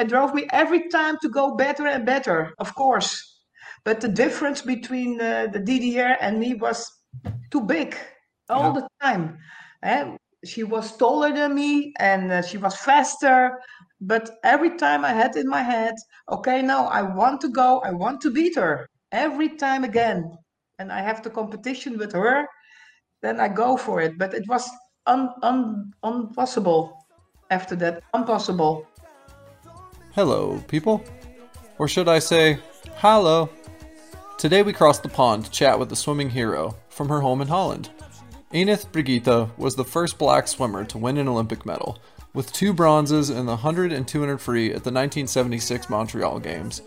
it drove me every time to go better and better, of course. But the difference between uh, the DDR and me was too big all yeah. the time. And she was taller than me and uh, she was faster. But every time I had in my head, okay, now I want to go, I want to beat her every time again. And I have the competition with her, then I go for it. But it was un, un, impossible after that. Impossible. Hello, people. Or should I say, hello. Today we crossed the pond to chat with a swimming hero from her home in Holland. Enith Brigitha was the first black swimmer to win an Olympic medal, with two bronzes in the 100 and 200 free at the 1976 Montreal Games.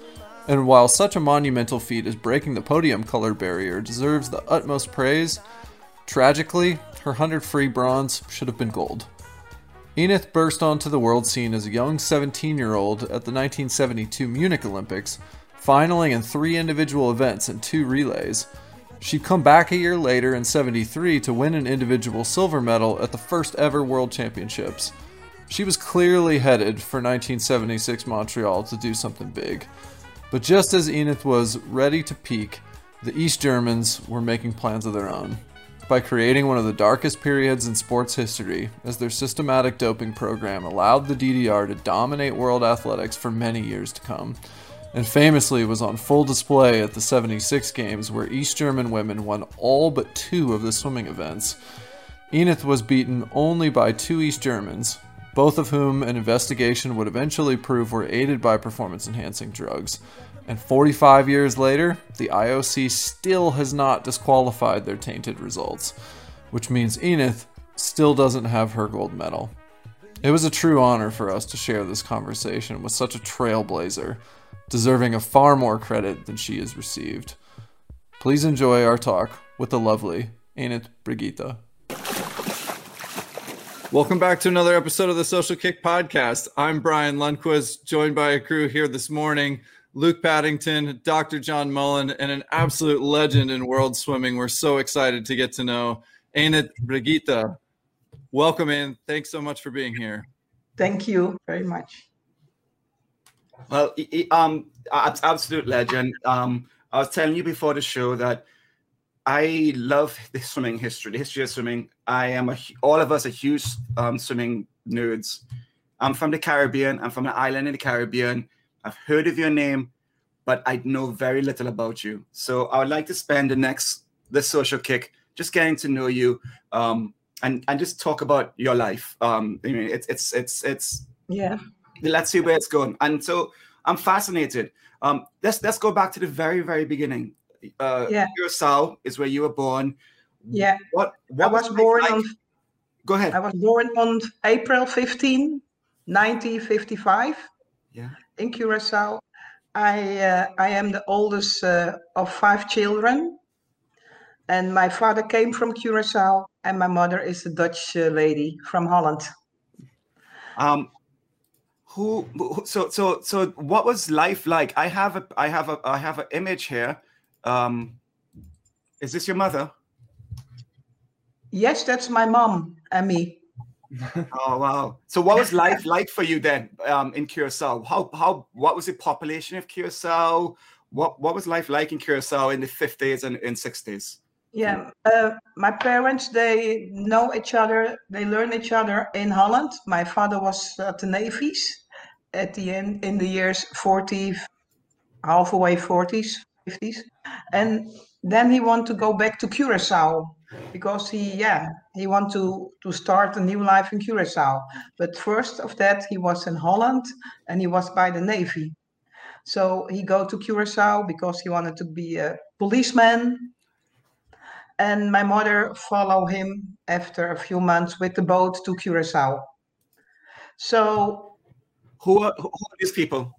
And while such a monumental feat as breaking the podium color barrier deserves the utmost praise, tragically, her 100 free bronze should have been gold. Enith burst onto the world scene as a young 17 year old at the 1972 Munich Olympics, finaling in three individual events and two relays. She'd come back a year later in 73 to win an individual silver medal at the first ever World Championships. She was clearly headed for 1976 Montreal to do something big. But just as Enith was ready to peak, the East Germans were making plans of their own by creating one of the darkest periods in sports history, as their systematic doping program allowed the DDR to dominate world athletics for many years to come, and famously was on full display at the 76 Games, where East German women won all but two of the swimming events. Enith was beaten only by two East Germans, both of whom an investigation would eventually prove were aided by performance enhancing drugs. And 45 years later, the IOC still has not disqualified their tainted results, which means Enith still doesn't have her gold medal. It was a true honor for us to share this conversation with such a trailblazer, deserving of far more credit than she has received. Please enjoy our talk with the lovely Enith Brigitha. Welcome back to another episode of the Social Kick Podcast. I'm Brian Lundquist, joined by a crew here this morning. Luke Paddington, Dr. John Mullen, and an absolute legend in world swimming. We're so excited to get to know Enith Brigitha. Welcome in. Thanks so much for being here. Thank you very much. Well, um, absolute legend. Um, I was telling you before the show that I love the swimming history, the history of swimming. I am a, all of us are huge um, swimming nerds. I'm from the Caribbean. I'm from an island in the Caribbean I've heard of your name, but I know very little about you. So I would like to spend the next the social kick just getting to know you um, and and just talk about your life. Um, I mean, it's it's it's it's yeah. Let's see where it's going. And so I'm fascinated. Um, let's let's go back to the very very beginning. Uh, yeah. Curacao is where you were born. Yeah. What what I was, was born like? on. Go ahead. I was born on April 15, 1955. Yeah in Curacao. I uh, I am the oldest uh, of five children, and my father came from Curacao, and my mother is a Dutch uh, lady from Holland. Um, who? So so so, what was life like? I have a I have a I have an image here. Um, is this your mother? Yes, that's my mom and me oh wow! So what was life like for you then um, in Curacao? How how what was the population of Curacao? What what was life like in Curacao in the fifties and in sixties? Yeah, uh, my parents they know each other. They learn each other in Holland. My father was at the navies at the end in the years forty, halfway forties, fifties, and then he wanted to go back to Curacao because he yeah he want to to start a new life in curacao but first of that he was in holland and he was by the navy. So he go to curacao because he wanted to be a policeman. And my mother follow him after a few months with the boat to curacao so who are, who are these people?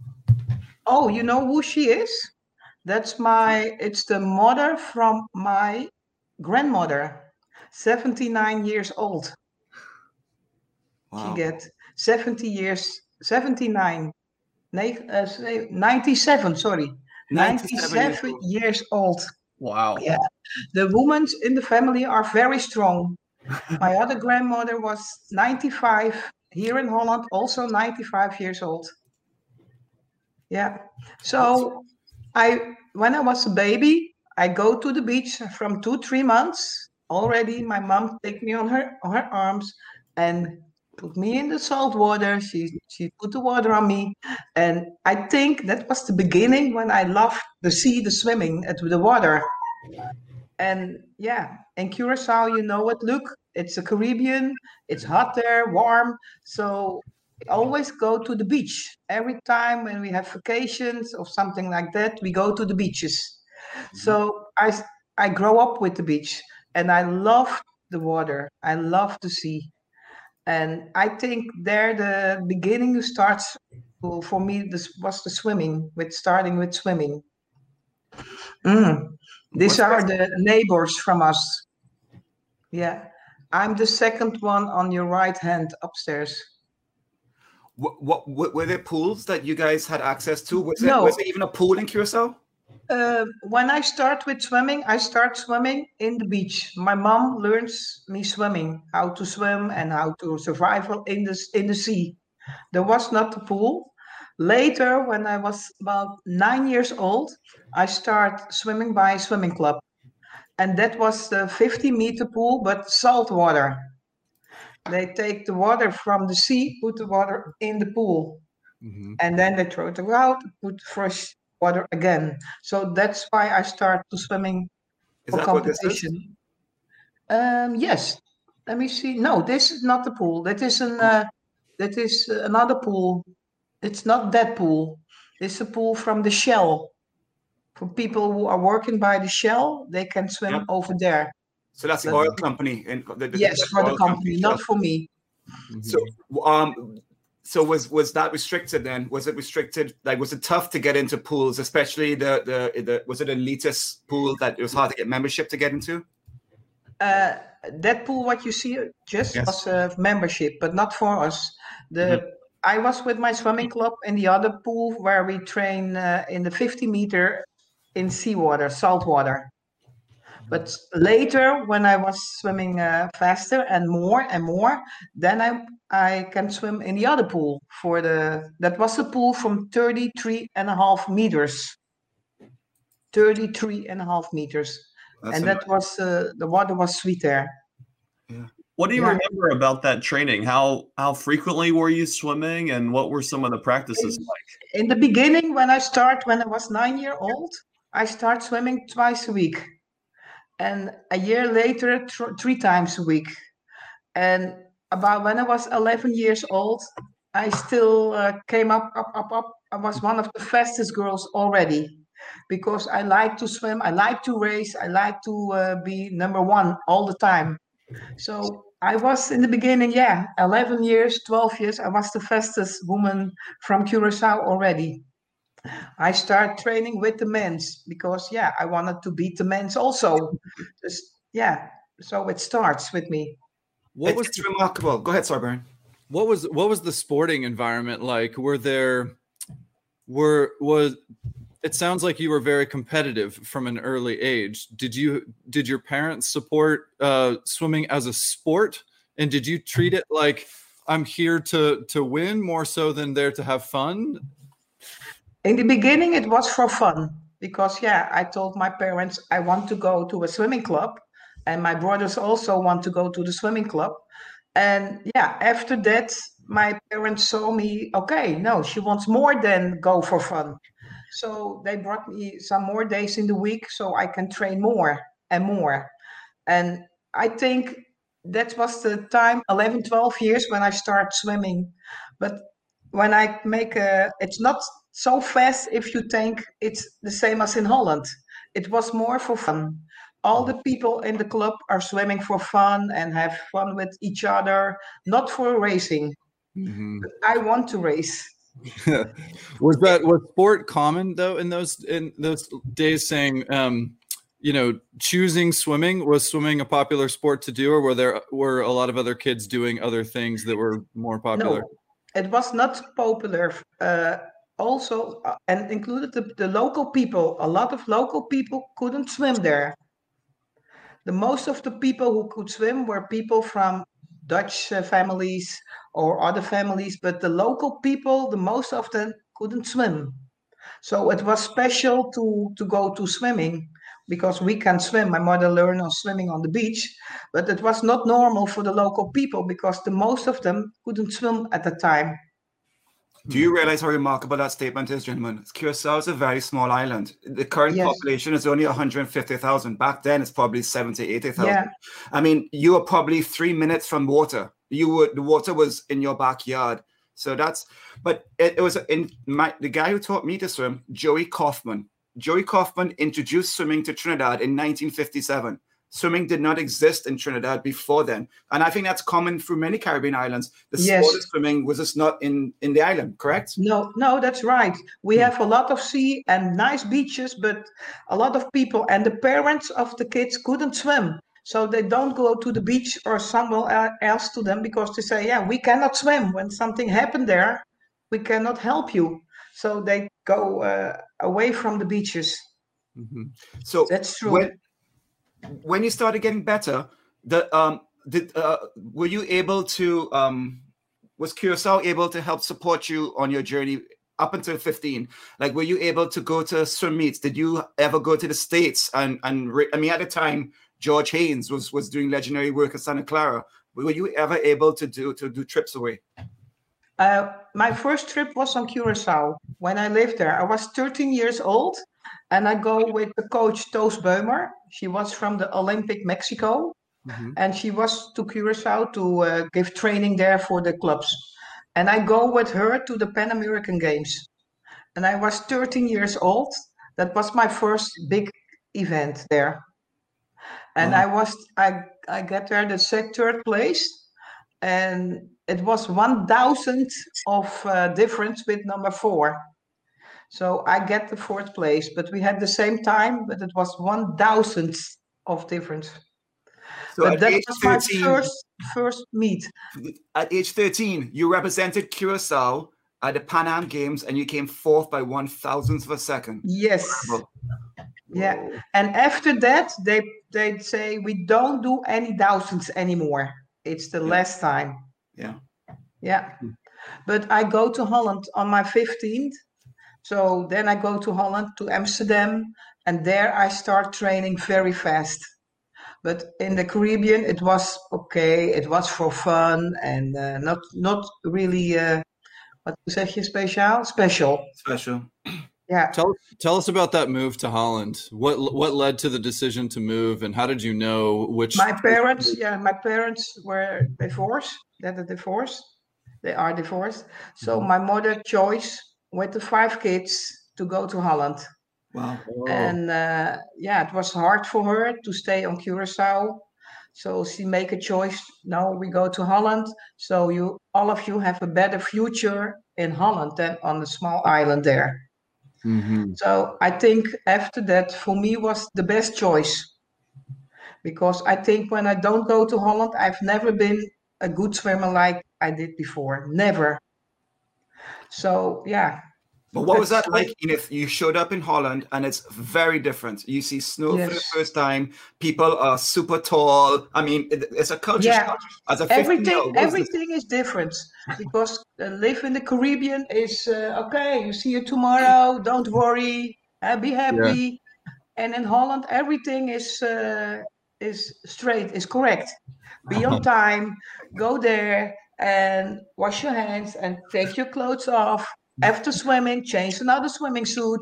Oh you know who she is? That's my it's the mother from my grandmother, 79 years old. Wow. She get 70 years, 79, uh, 97, sorry, 97, 97 years old. Wow. Yeah. The women in the family are very strong. My other grandmother was 95 here in Holland, also 95 years old. Yeah. So I when I was a baby, I go to the beach from two, three months. Already my mom take me on her on her arms and put me in the salt water. She she put the water on me. And I think that was the beginning when I loved the sea, the swimming at the water. And yeah, in Curacao, you know what? Look, it's a Caribbean, it's hot there, warm. So we always go to the beach. Every time when we have vacations or something like that, we go to the beaches. Mm-hmm. So I I grow up with the beach and I love the water. I love the sea. And I think there the beginning starts for me this was the swimming with starting with swimming. Mm. These are the neighbors from us. Yeah. I'm the second one on your right hand upstairs. What, what, what, were there pools that you guys had access to? Was there, no. was there even a pool in Curacao? Uh, when I start with swimming, I start swimming in the beach. My mom learns me swimming, how to swim and how to survive in the in the sea. There was not a pool. Later, when I was about nine years old, I start swimming by a swimming club, and that was the 50 meter pool, but salt water. They take the water from the sea, put the water in the pool, mm-hmm. and then they throw it out, put fresh water again. So that's why I start to swimming is for competition. Um, yes. Let me see. No, this is not the pool. That is an uh, that is another pool. It's not that pool. It's a pool from the Shell. For people who are working by the Shell, they can swim yep. over there. So that's the oil company. And the, the, yes, for the company, company, not for me. Mm-hmm. So, um, so was was that restricted then? Was it restricted? Like, was it tough to get into pools, especially the the, the was it an elitist pool that it was hard to get membership to get into? Uh, that pool, what you see, just yes. was a membership, but not for us. The mm-hmm. I was with my swimming club in the other pool where we train uh, in the 50 meter in seawater, salt water. But later, when I was swimming uh, faster and more and more, then I I can swim in the other pool for the that was a pool from 33 and a half meters. 33 and a half meters. That's and that was uh, the water was sweet there. Yeah. What do you yeah. remember about that training? How how frequently were you swimming, and what were some of the practices in, like? In the beginning, when I start, when I was nine year old, I start swimming twice a week and a year later th- three times a week. And about when i was 11 years old i still uh, came up up up up. I was one of the fastest girls already because i like to swim i like to race i like to uh, be number one all the time. So i was in the beginning yeah 11 years 12 years i was the fastest woman from curacao already I start training with the men's because yeah, I wanted to beat the men's also. Just yeah, so it starts with me. What was it's remarkable? Go ahead, Sarburn. What was what was the sporting environment like? Were there were was it sounds like you were very competitive from an early age. Did you did your parents support uh, swimming as a sport, and did you treat it like I'm here to to win more so than there to have fun? In the beginning it was for fun because yeah i told my parents i want to go to a swimming club and my brothers also want to go to the swimming club. And yeah after that my parents saw me okay no she wants more than go for fun. So they brought me some more days in the week so i can train more and more. And i think that was the time 11 12 years when i start swimming. But when i make a it's not so fast if you think it's the same as in Holland. It was more for fun. All the people in the club are swimming for fun and have fun with each other, not for racing. Mm-hmm. I want to race. was that was sport common though in those in those days saying um you know choosing swimming was swimming a popular sport to do or were there were a lot of other kids doing other things that were more popular no, it was not popular uh, also uh, and included the, the local people a lot of local people couldn't swim there the most of the people who could swim were people from dutch uh, families or other families but the local people the most of them couldn't swim So it was special to to go to swimming because we can swim. My mother learned on swimming on the beach, but it was not normal for the local people because the most of them couldn't swim at the time. Do you realize how remarkable that statement is, gentlemen? Curacao is a very small island. The current Yes. population is only 150,000. Back then, it's probably 70, 80,000. Yeah. I mean, you were probably three minutes from water. You were the water was in your backyard. So that's, but it, it was in my the guy who taught me to swim, Joey Kaufman. Joey Kaufman introduced swimming to Trinidad in 1957. Swimming did not exist in Trinidad before then, and I think that's common through many Caribbean islands. The Yes. sport of swimming was just not in in the island, correct? No, no, that's right. We have a lot of sea and nice beaches, but a lot of people and the parents of the kids couldn't swim. So they don't go to the beach or somewhere else to them because they say, yeah, we cannot swim. When something happened there, we cannot help you. So they go uh, away from the beaches. Mhm. So That's true. when when you started getting better, the um did uh were you able to um was Curacao able to help support you on your journey up until 15? Like were you able to go to swim meets? Did you ever go to the States and and I mean at the time George Haines was was doing legendary work at Santa Clara. Were you ever able to do to do trips away? Uh, my first trip was on Curacao when I lived there. I was 13 years old and I go with the coach Toos Beumer. She was from the Olympic Mexico Mhm. and she was to Curacao to uh, give training there for the clubs. And I go with her to the Pan American Games. And I was 13 years old. That was my first big event there. And. I was I I got there the third place, and it was one thousandth of uh, difference with number four. So I get the fourth place, but we had the same time, but it was one thousandth of difference. So but at that age was my first first meet. at age 13, you represented Curacao at the Pan Am Games and you came fourth by one thousandth of a second. Yes. Yeah. And after that, they they'd say we don't do any thousands anymore. It's the last time. Yeah. Yeah. But I go to Holland on my 15th. So then I go to Holland to Amsterdam and there I start training very fast. But in the Caribbean it was okay, it was for fun and uh, not not really uh wat zeg je speciaal? Special. Special. Yeah. Tell tell us about that move to Holland. What what led to the decision to move, and how did you know which? My parents, yeah, my parents were divorced. They're divorced. They are divorced. So Mhm. my mother chose with the five kids to go to Holland. Wow. Oh, And uh, yeah, it was hard for her to stay on Curacao. So she make a choice. Now we go to Holland. So you, all of you, have a better future in Holland than on the small island there. Mhm. So I think after that, for me, was the best choice. Because I think when I don't go to Holland, I've never been a good swimmer like I did before. Never. So yeah, But what was that like, Enith? You showed up in Holland and it's very different. You see snow for the first time. People are super tall. I mean, it- it's a culture Yeah. shock. As a 15 everything everything is different because uh, live in the Caribbean is uh, okay. You see you tomorrow. Don't worry. Uh, be happy. And in Holland, everything is uh, is straight. Is correct. Be on time. Go there and wash your hands and take your clothes off. After swimming, change another swimming suit.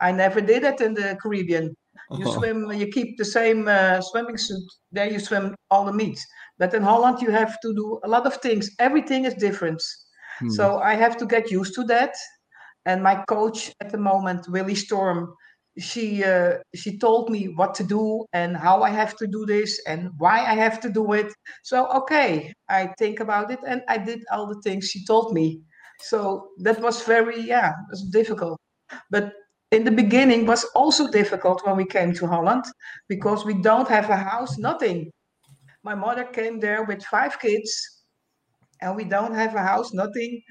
I never did it in the Caribbean. You swim, you keep the same uh, swimming suit. There you swim all the meets. But in Holland, you have to do a lot of things. Everything is different. Hmm. So I have to get used to that. And my coach at the moment, Willie Storm, she uh, she told me what to do and how I have to do this and why I have to do it. So okay, I think about it and I did all the things she told me. So that was very yeah, it was difficult. But in the beginning was also difficult when we came to Holland because we don't have a house, nothing. My mother came there with five kids and we don't have a house, nothing.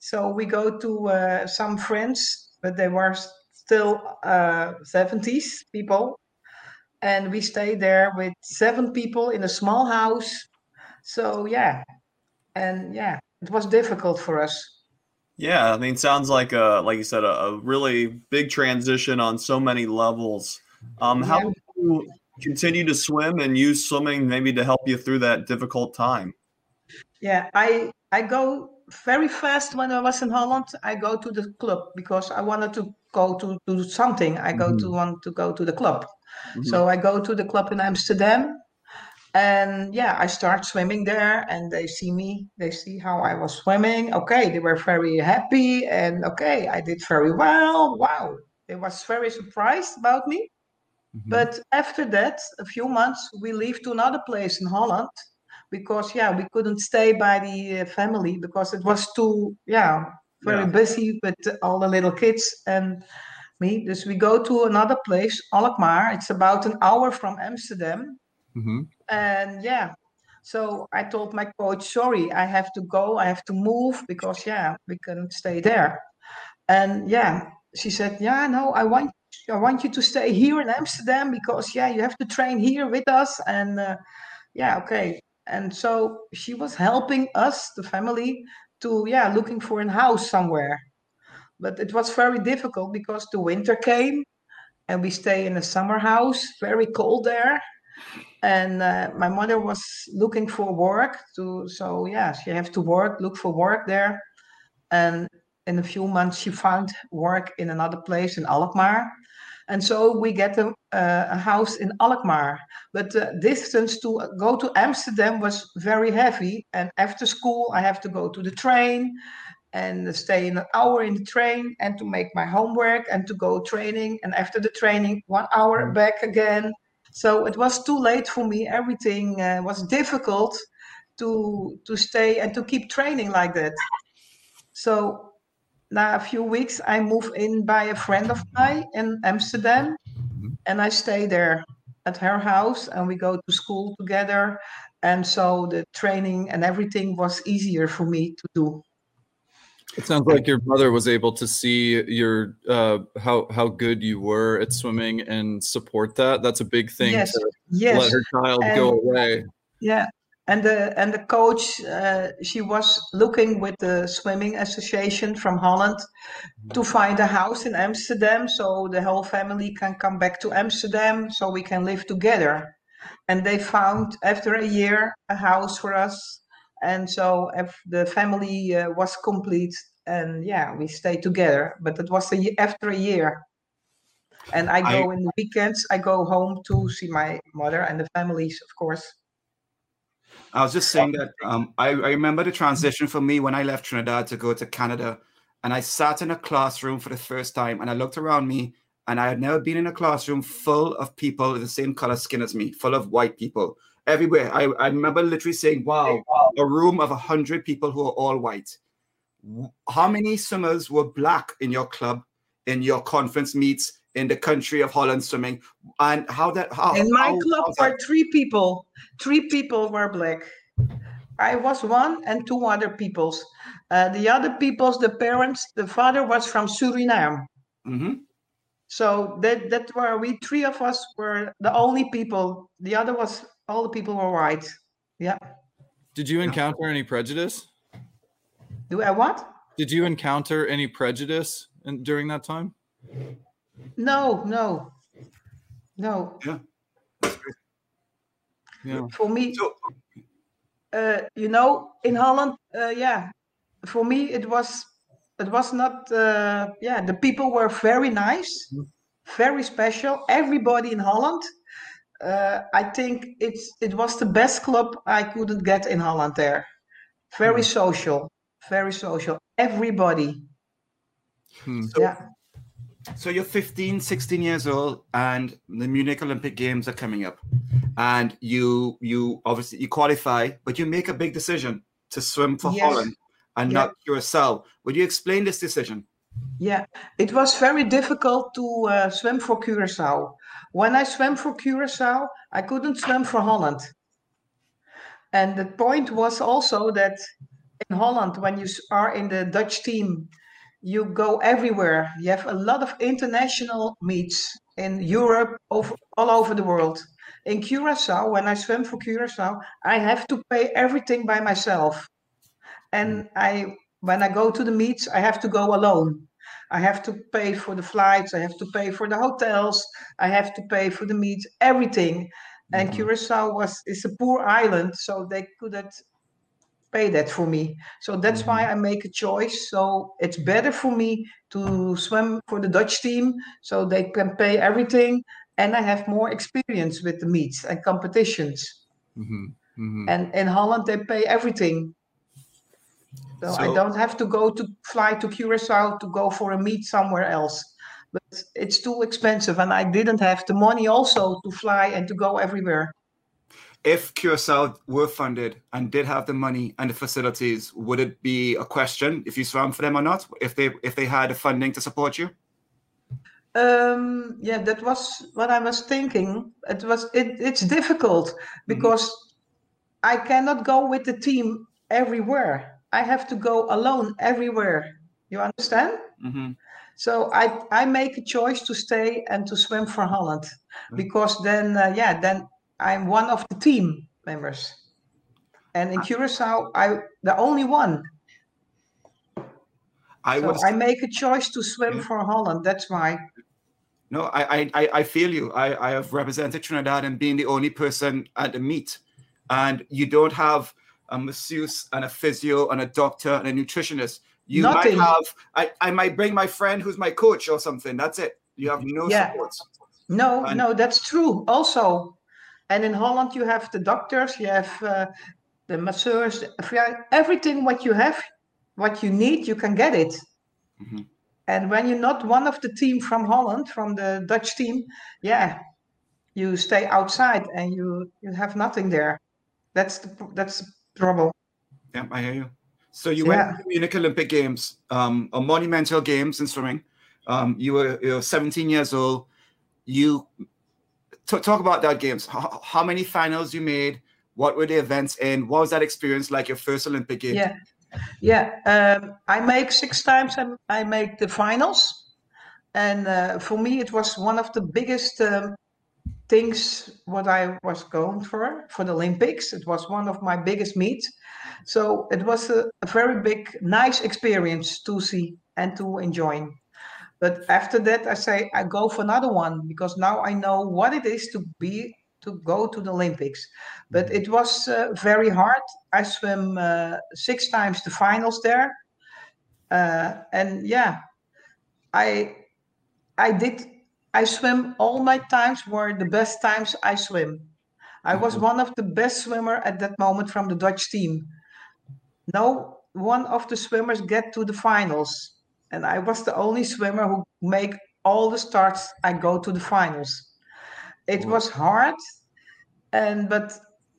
So we go to uh, some friends, but they were still uh, 70s people. And we stay there with seven people in a small house. So yeah, and yeah, it was difficult for us. Yeah, I mean, sounds like a like you said a, a really big transition on so many levels. Um, how Yeah. do you continue to swim and use swimming maybe to help you through that difficult time? Yeah, I I go very fast when I was in Holland. I go to the club because I wanted to go to do something. I go to want to go to the club. Mhm. So I go to the club in Amsterdam and yeah, I start swimming there and they see me, they see how I was swimming. Okay, they were very happy and okay, I did very well. Wow. They was very surprised about me. Mhm. But after that, a few months, we leave to another place in Holland because yeah, we couldn't stay by the uh, family because it was too yeah very Yeah. busy with all the little kids and me. Dus we go to another place, Alkmaar. It's about an hour from Amsterdam, Mhm. And yeah. So I told my coach, sorry, I have to go, I have to move because yeah, we couldn't stay there. And yeah, she said, yeah, no, I want I want you to stay here in Amsterdam because yeah, you have to train here with us. And uh, yeah, okay. And so she was helping us, the family, to yeah, looking for a house somewhere. But it was very difficult because the winter came and we stay in a summer house, very cold there. And uh, my mother was looking for work to, so yeah, she have to work, look for work there. And in a few months, she found work in another place in Alkmaar. And so we get a, uh, a house in Alkmaar. But the distance to go to Amsterdam was very heavy. And after school, I have to go to the train and stay an hour in the train and to make my homework and to go training. And after the training, one hour back again. So it was too late for me. Everything uh, was difficult to to stay and to keep training like that. So now a few weeks, I move in by a friend of mine in Amsterdam, and I stay there at her house, and we go to school together. And so the training and everything was easier for me to do. It sounds like your mother was able to see your uh, how how good you were at swimming and support that. That's a big thing Yes, yes. let her child go away. Yeah, and the and the coach, uh, she was looking with the swimming association from Holland to find a house in Amsterdam, so the whole family can come back to Amsterdam, so we can live together. And they found after a year a house for us, and so the family uh, was complete, and yeah, we stayed together. But it was a, after a year. And I go in the weekends. I go home to see my mother and the families, of course. I was just saying that um, I, I remember the transition for me when I left Trinidad to go to Canada, and I sat in a classroom for the first time, and I looked around me, and I had never been in a classroom full of people with the same color skin as me, full of white people everywhere. I, I remember literally saying, "Wow, a room of a hundred people who are all white." How many swimmers were black in your club, in your conference meets, in the country of Holland swimming, and how that how In my how- club how's were three people. Three people were black. I was one and two other peoples. Uh, the other peoples, the parents, the father was from Suriname. Mhm. So that that were we three of us were the only people. The other was all the people were white. Yeah. Did you encounter any prejudice? Do I what? Did you encounter any prejudice in, during that time? No, no, no. Yeah. yeah. For me, So uh, you know, in Holland, uh, yeah, for me it was it was not. Uh, yeah, the people were very nice, very special. Everybody in Holland. Uh, I think it's it was the best club I couldn't get in Holland. There, very social, very social. Everybody. Hmm. So- Yeah. So you're 15, 16 years old, and the Munich Olympic Games are coming up, and you you obviously you qualify, but you make a big decision to swim for Yes. Holland and Yeah. not Curacao. Would you explain this decision? Yeah, it was very difficult to uh, swim for Curacao. When I swam for Curacao, I couldn't swim for Holland. And the point was also that in Holland, when you are in the Dutch team, you go everywhere. You have a lot of international meets in Europe, over, all over the world. In Curacao, when I swim for Curacao, I have to pay everything by myself. And hmm. I when I go to the meets, I have to go alone. I have to pay for the flights, I have to pay for the hotels, I have to pay for the meat, everything. And Mhm. Curacao was is a poor island, so they couldn't pay that for me. So that's why I make a choice. So it's better for me to swim for the Dutch team, so they can pay everything, and I have more experience with the meets and competitions. Mhm. Mhm. And in Holland, they pay everything. So, I don't have to go to fly to Curacao to go for a meet somewhere else. But it's too expensive, and I didn't have the money also to fly and to go everywhere. If Curacao were funded and did have the money and the facilities, would it be a question if you swam for them or not? If they if they had the funding to support you? Um, yeah, that was what I was thinking. It was it, it's difficult because I cannot go with the team everywhere. I have to go alone everywhere. You understand? hmm So I I make a choice to stay and to swim for Holland because then uh, yeah then I'm one of the team members. And in Curacao I the only one. I So would I make a choice to swim for Holland. That's why. No, I, I, I- I feel you. I, I have represented Trinidad and being the only person at the meet, and you don't have a masseuse and a physio and a doctor and a nutritionist. You Nothing. might have. I, I might bring my friend who's my coach or something. That's it. You have no Yeah. support. No, And- no, that's true. Also, and in Holland you have the doctors, you have uh, the masseurs, everything what you have, what you need, you can get it. Mhm. And when you're not one of the team from Holland, from the Dutch team, yeah, you stay outside and you you have nothing there. That's the that's the trouble. Yeah, I hear you. So you went to the Munich Olympic Games, um, a monumental games in swimming. Um, you were you were 17 years old. You talk about that games. How, how many finals you made? What were the events in? What was that experience like? Your first Olympic Games? Yeah, yeah. Um, I make six times. I, I make the finals, and uh, for me, it was one of the biggest um, things what I was going for for the Olympics. It was one of my biggest meets, so it was a, a very big, nice experience to see and to enjoy. But after that, I say I go for another one because now I know what it is to be to go to the Olympics. But it was uh, very hard. I swim uh, six times the finals there, uh, and yeah, I I did. I swim all my times were the best times I swim. I was mhm. one of the best swimmer at that moment from the Dutch team. No one of the swimmers get to the finals, and I was the only swimmer who make all the starts. I go to the finals. It was hard, and but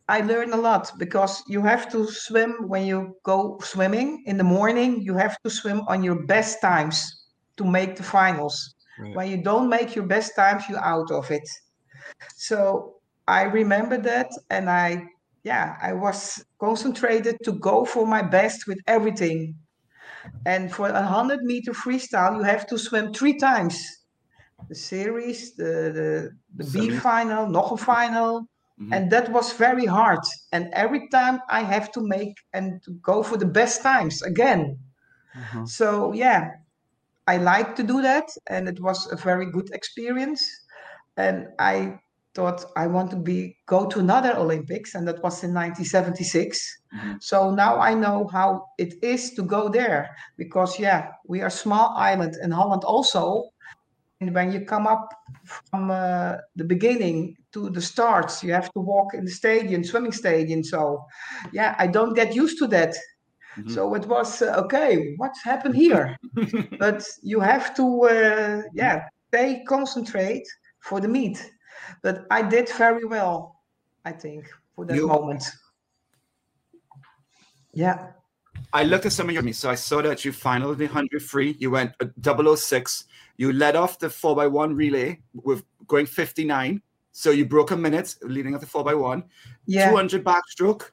I learned a lot because you have to swim when you go swimming in the morning. You have to swim on your best times to make the finals. Right. When you don't make your best times, you're out of it. So I remember that, and I, yeah, I was concentrated to go for my best with everything. And for a hundred meter freestyle, you have to swim three times. The series, the the, the B final, nog een final, Mhm. and that was very hard. And every time I have to make and to go for the best times again. Uh-huh. So yeah, I like to do that, and it was a very good experience. And I thought I want to be go to another Olympics, and that was in 1976. Mhm. So now I know how it is to go there because yeah, we are small island in Holland also. And when you come up from uh, the beginning to the starts, you have to walk in the stadium, swimming stadium. So yeah, I don't get used to that. Mhm. So it was uh, okay. What's happened here? but you have to, uh, yeah, stay concentrate for the meet. But I did very well, I think, for that You- moment. Yeah, I looked at some of your meets, so I saw that you finally 100 free. You went a 006. You led off the 4x1 relay with going 59. So you broke a minute leading up the 4x1. yeah. 200 backstroke,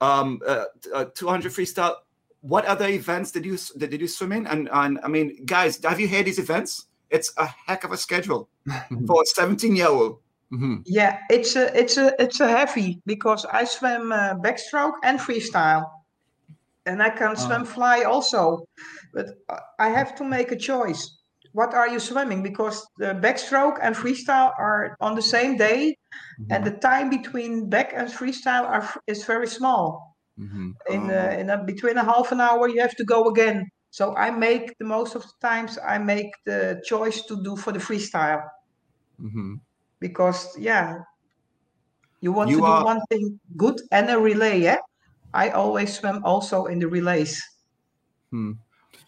um, uh, uh, 200 freestyle. What other events did you did you swim in? And and I mean, guys, have you heard these events? It's a heck of a schedule for a 17 year old. Mhm. Yeah, it's a it's a it's a heavy because I swim uh, backstroke and freestyle. and I can swim fly also. But I have to make a choice. What are you swimming? Because the backstroke and freestyle are on the same day, and the time between back and freestyle are, is very small. hmm In, uh, in a, between a half an hour, you have to go again. So I make the most of the times I make the choice to do for the freestyle hmm because yeah, you want You to do one thing good and a relay. Yeah, I always swim also in the relays.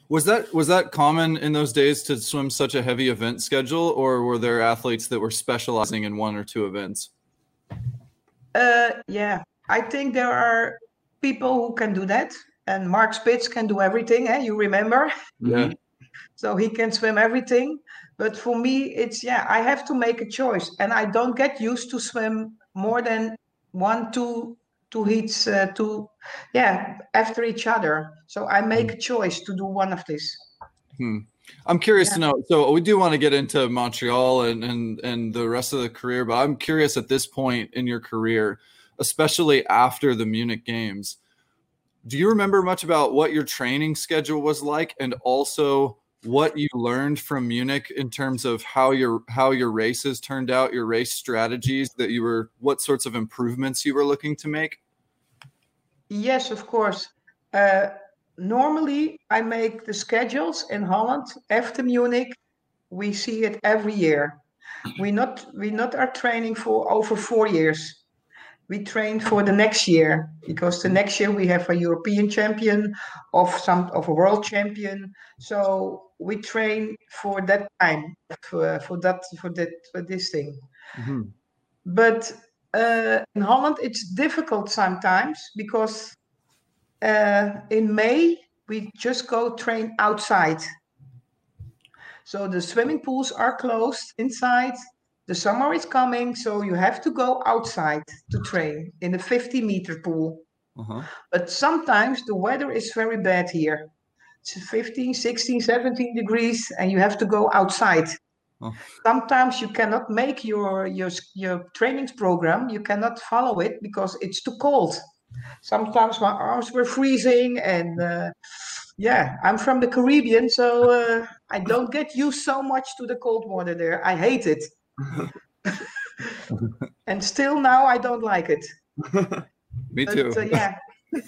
Was that was that common in those days to swim such a heavy event schedule, or were there athletes that were specializing in one or two events? Uh, yeah, I think there are people who can do that, and Mark Spitz can do everything. Eh? You remember? Yeah. So he can swim everything. But for me, it's yeah, I have to make a choice, and I don't get used to swim more than one, two, two heats, uh, two, yeah, after each other. So I make a choice to do one of these. I'm curious to know. So we do want to get into Montreal and, and and the rest of the career, but I'm curious at this point in your career, especially after the Munich games, do you remember much about what your training schedule was like, and also what you learned from Munich in terms of how your how your races turned out, your race strategies that you were, what sorts of improvements you were looking to make? Yes, of course. Uh, normally, I make the schedules in Holland after Munich. We see it every year. We not we not are training for over four years. We train for the next year because the next year we have a European champion of some of a world champion. So we train for that time for, for that for that for this thing but uh, in Holland it's difficult sometimes because uh, in May we just go train outside. So the swimming pools are closed inside. The summer is coming, so you have to go outside to train in a 50 meter pool. Uh-huh. But sometimes the weather is very bad here. It's 15, 16, 17 degrees, and you have to go outside. Oh. Sometimes you cannot make your, your your trainings program. You cannot follow it because it's too cold. Sometimes my arms were freezing, and uh, yeah, I'm from the Caribbean, so uh, I don't get used so much to the cold water there. I hate it, and still now I don't like it. Me But, too. uh, yeah.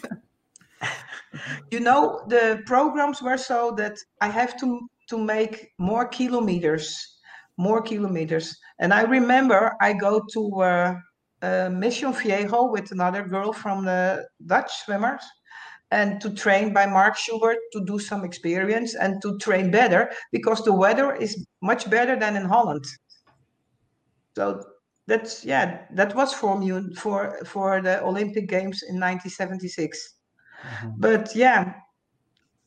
you know, the programs were so that I have to to make more kilometers, more kilometers. And I remember I go to uh, uh, Mission Viejo with another girl from the Dutch swimmers, and to train by Mark Schubert to do some experience and to train better because the weather is much better than in Holland. So that's yeah, that was for me for for the Olympic Games in 1976. But yeah,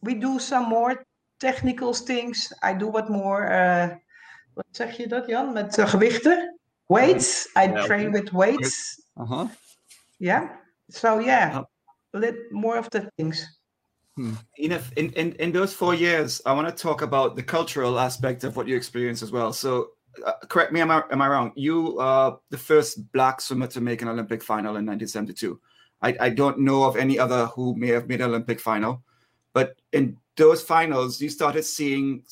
we do some more technical things. I do what more. Uh, wat zeg je dat, Jan? Met uh, gewichten, weights. I Yeah. train with weights. Uh-huh. Yeah. So yeah, a little more of the things. Enith, in, in, in those four years, I want to talk about the cultural aspect of what you experienced as well. So, uh, correct me, am I, am I wrong? You are the first black swimmer to make an Olympic final in 1972. I, I don't know of any other who may have made an Olympic final, but in those finals, you started seeing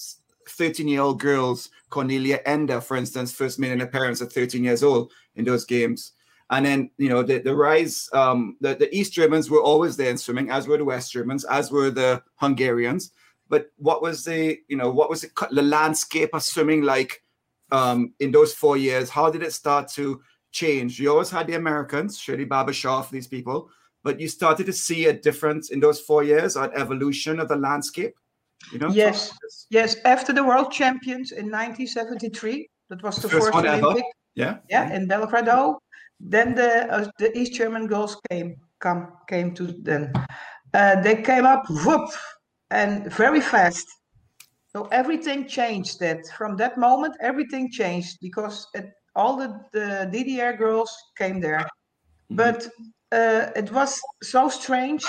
13 year old girls, Kornelia Ender, for instance, first made an appearance at 13 years old in those games. And then, you know, the, the rise, um, the, the East Germans were always there in swimming, as were the West Germans, as were the Hungarians. But what was the, you know, what was the, the landscape of swimming like um, in those four years? How did it start to change? You always had the Americans, Shirley Babashoff, these people, but you started to see a difference in those four years, an evolution of the landscape. You know? Yes. Yes, after the world champions in 1973, that was the First first. Olympic. Yeah. yeah, in Belgrado. Then the uh, the East German girls came come came to them. Uh, they came up whoop and very fast. So everything changed. That from that moment, everything changed because it, all the, the DDR girls came there. But uh, it was so strange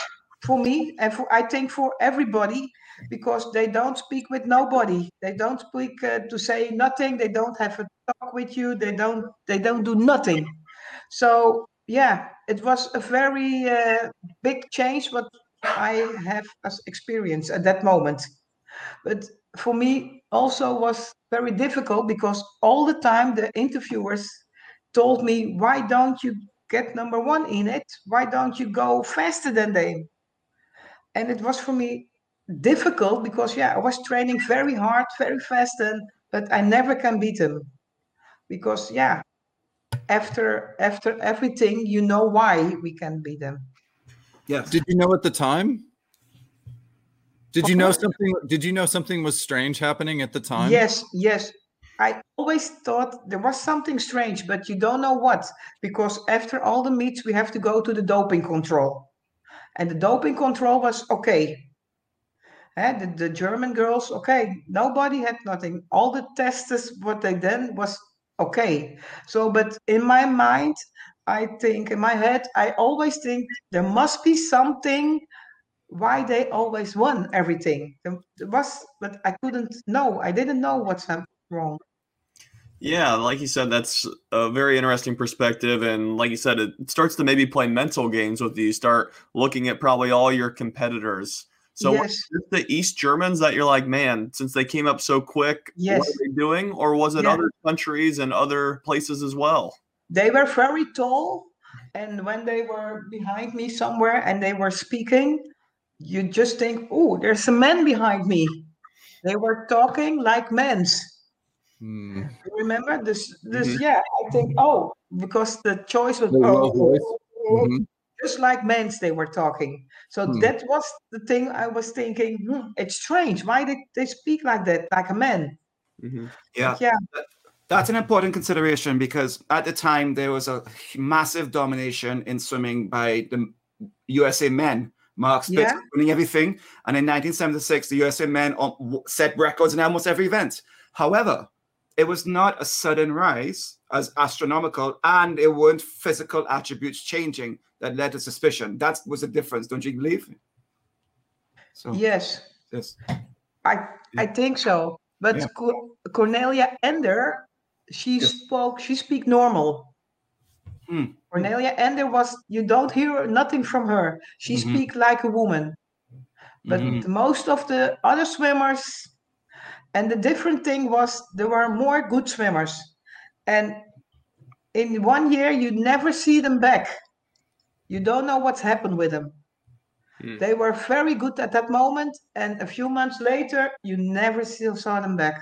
for me and for I think for everybody because they don't speak with nobody. They don't speak uh, to say nothing. They don't have a talk with you. They don't. They don't do nothing. So yeah, it was a very uh, big change. what I have as experience at that moment. But for me also was very difficult because all the time the interviewers told me, why don't you get number one in it? Why don't you go faster than them? And it was for me difficult because yeah, I was training very hard, very fast, and but I never can beat them because yeah, after after everything, you know why we can beat them. Yes. Did you know at the time? Did you know something? Did you know something was strange happening at the time? Yes, yes. I always thought there was something strange, but you don't know what because after all the meets, we have to go to the doping control, and the doping control was okay. Eh, the, the German girls, okay, nobody had nothing. All the tests, what they did was okay. So, but in my mind, I think in my head, I always think there must be something why they always won everything. There was, but I couldn't know. I didn't know what's wrong. Yeah, like you said, that's a very interesting perspective. And like you said, it starts to maybe play mental games with you start looking at probably all your competitors. So Yes. was it the East Germans that you're like, man, since they came up so quick, Yes. what are they doing? Or was it Yeah. other countries and other places as well? They were very tall, and when they were behind me somewhere and they were speaking, you just think, oh, there's a man behind me. They were talking like men's. Hmm. You remember this? This, Mhm. yeah. I think, oh, because the choice was The oh, voice. oh, Mhm. Just like men's they were talking. So Hmm. that was the thing I was thinking. Hmm, it's strange. Why did they speak like that, like a man? Yeah. Yeah. That's an important consideration because at the time there was a massive domination in swimming by the USA men. Mark Spitz Yeah. winning everything, and in 1976 the USA men um, set records in almost every event. However, it was not a sudden rise as astronomical, and it weren't physical attributes changing that led to suspicion. That was the difference, don't you believe? So Yes. yes, I I think so. But Yeah. Co- Kornelia Ender, she Yeah. spoke. She speak normal. Hmm. Kornelia Ender was. You don't hear nothing from her. She Mhm. speak like a woman. But Mhm. most of the other swimmers, and the different thing was there were more good swimmers, and in one year you never see them back. You don't know what's happened with them. Hmm. They were very good at that moment, and a few months later, you never still saw them back.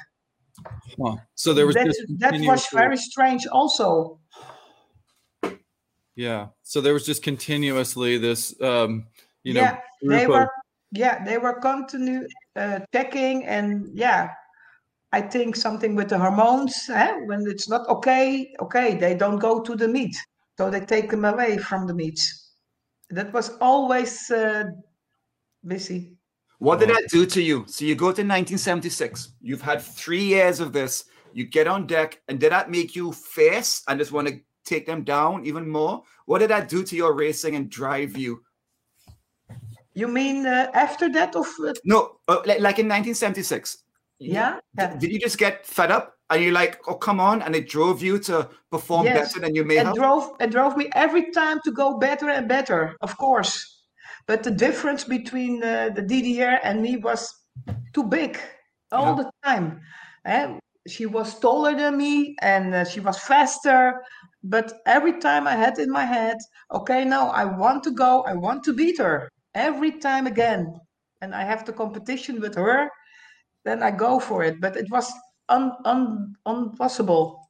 Huh. So there was that, that was very strange, also. yeah. So there was just continuously this, um, you know, yeah, they group of- were. Yeah, they were continue uh, checking, and yeah, I think something with the hormones. Eh? When it's not okay, okay, they don't go to the meet, so they take them away from the meets. That was always uh, busy. What did that do to you? So you go to 1976. You've had three years of this. You get on deck, and did that make you fierce and just want to take them down even more? What did that do to your racing and drive you? You mean uh, after that, of uh, No, uh, like, in 1976. yeah, yeah. Did, you just get fed up? And you're like, oh, come on. And it drove you to perform Yes. better than you may it drove it drove me every time to go better and better of course but the difference between uh, the DDR and me was too big all Yeah. the time Eh, she was taller than me and uh, she was faster but every time i had in my head okay now i want to go i want to beat her every time again and i have the competition with her then i go for it but it was un, un, impossible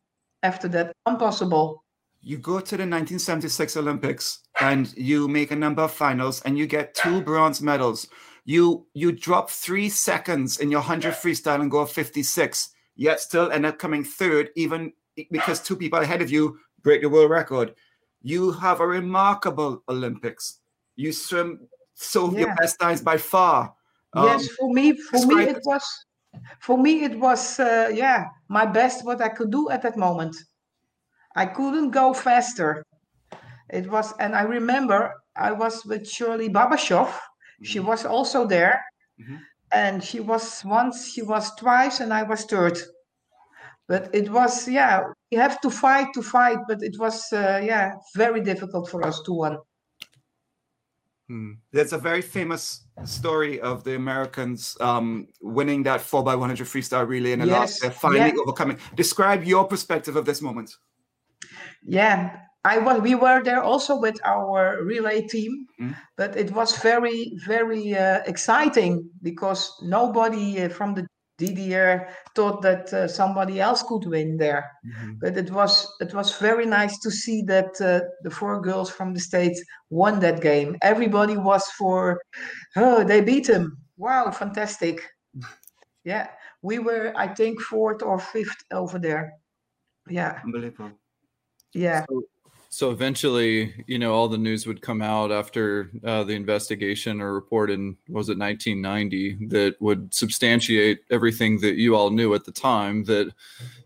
after that impossible you go to the 1976 Olympics and you make a number of finals and you get two bronze medals. You you drop three seconds in your 100 freestyle and go 56, yet still end up coming third, even because two people ahead of you break the world record. You have a remarkable Olympics. You swim so your Yeah. best times by far. yes Um, for me for me it was for me it was uh, yeah my best what i could do at that moment. I couldn't go faster. It was and i remember i was with Shirley Babashoff she was also there. Mhm. and she was once she was twice and i was third. But it was yeah we have to fight to fight but it was uh, yeah very difficult for us to win Hmm. There's a very famous story of the Americans um, winning that 4x100 freestyle relay in the yes. last, uh, finally yeah. overcoming. Describe your perspective of this moment. Yeah, I was. We were there also with our relay team, mm. but it was very, very uh, exciting because nobody uh, from the DDR thought that uh, somebody else could win there. Mm-hmm. But it was it was very nice to see that uh, the four girls from the states won that game. Everybody was for, oh, they beat him. Wow, fantastic! yeah, we were I think fourth or fifth over there. Yeah, unbelievable. Yeah. So, so eventually, you know, all the news would come out after uh, the investigation or report in was it 1990 that would substantiate everything that you all knew at the time that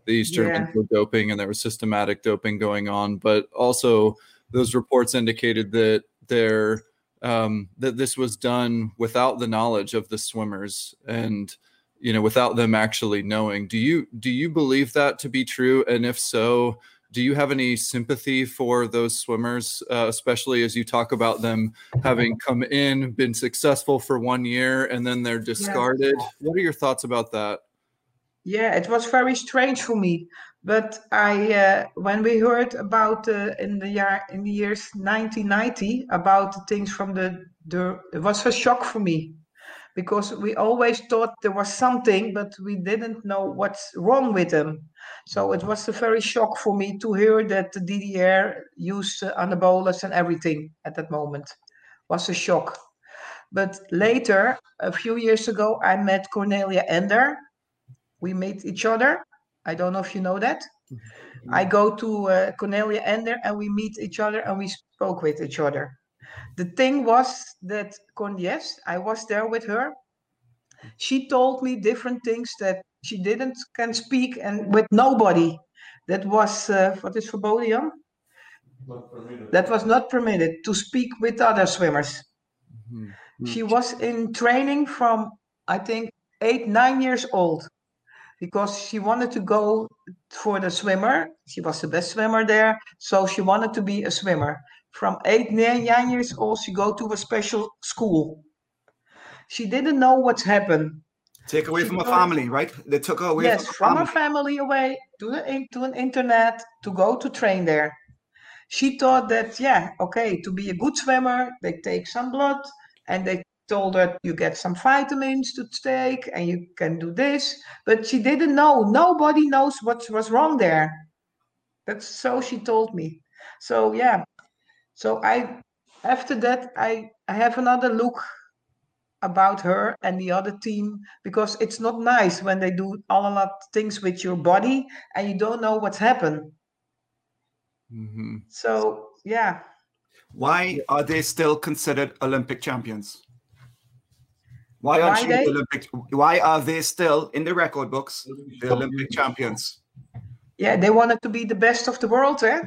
these Germans yeah. were doping and there was systematic doping going on, but also those reports indicated that there um, that this was done without the knowledge of the swimmers and you know without them actually knowing. Do you do you believe that to be true? And if so, do you have any sympathy for those swimmers, uh, especially as you talk about them having come in, been successful for one year, and then they're discarded? Yeah. What are your thoughts about that? Yeah, it was very strange for me. But I, uh, when we heard about uh, in the year in the years 1990 about the things from the, the, it was a shock for me because we always thought there was something, but we didn't know what's wrong with them. So it was a very shock for me to hear that the DDR used uh, anabolas and everything at that moment. It was a shock. But later, a few years ago, I met Kornelia Ender. We met each other. I don't know if you know that. Mm-hmm. I go to uh, Kornelia Ender and we meet each other and we spoke with each other the thing was that yes, I was there with her. She told me different things that she didn't can speak and with nobody. That was uh, what is verboden? That was not permitted to speak with other swimmers. Mm-hmm. She was in training from I think eight nine years old because she wanted to go for the swimmer. She was the best swimmer there, so she wanted to be a swimmer from eight, nine years old, she go to a special school. She didn't know what's happened. Take away she from her family, right? They took her away. Yes, from, her family away to the to an internet to go to train there. She thought that yeah, okay, to be a good swimmer, they take some blood and they told her you get some vitamins to take and you can do this. But she didn't know. Nobody knows what was wrong there. That's so she told me. So yeah, so I after that I, I have another look about her and the other team because it's not nice when they do all a lot things with your body and you don't know what's happened. Mm-hmm. So yeah. Why are they still considered Olympic champions? Why aren't why you they? Olympic? Why are they still in the record books the Olympic champions? Yeah, they wanted to be the best of the world, eh?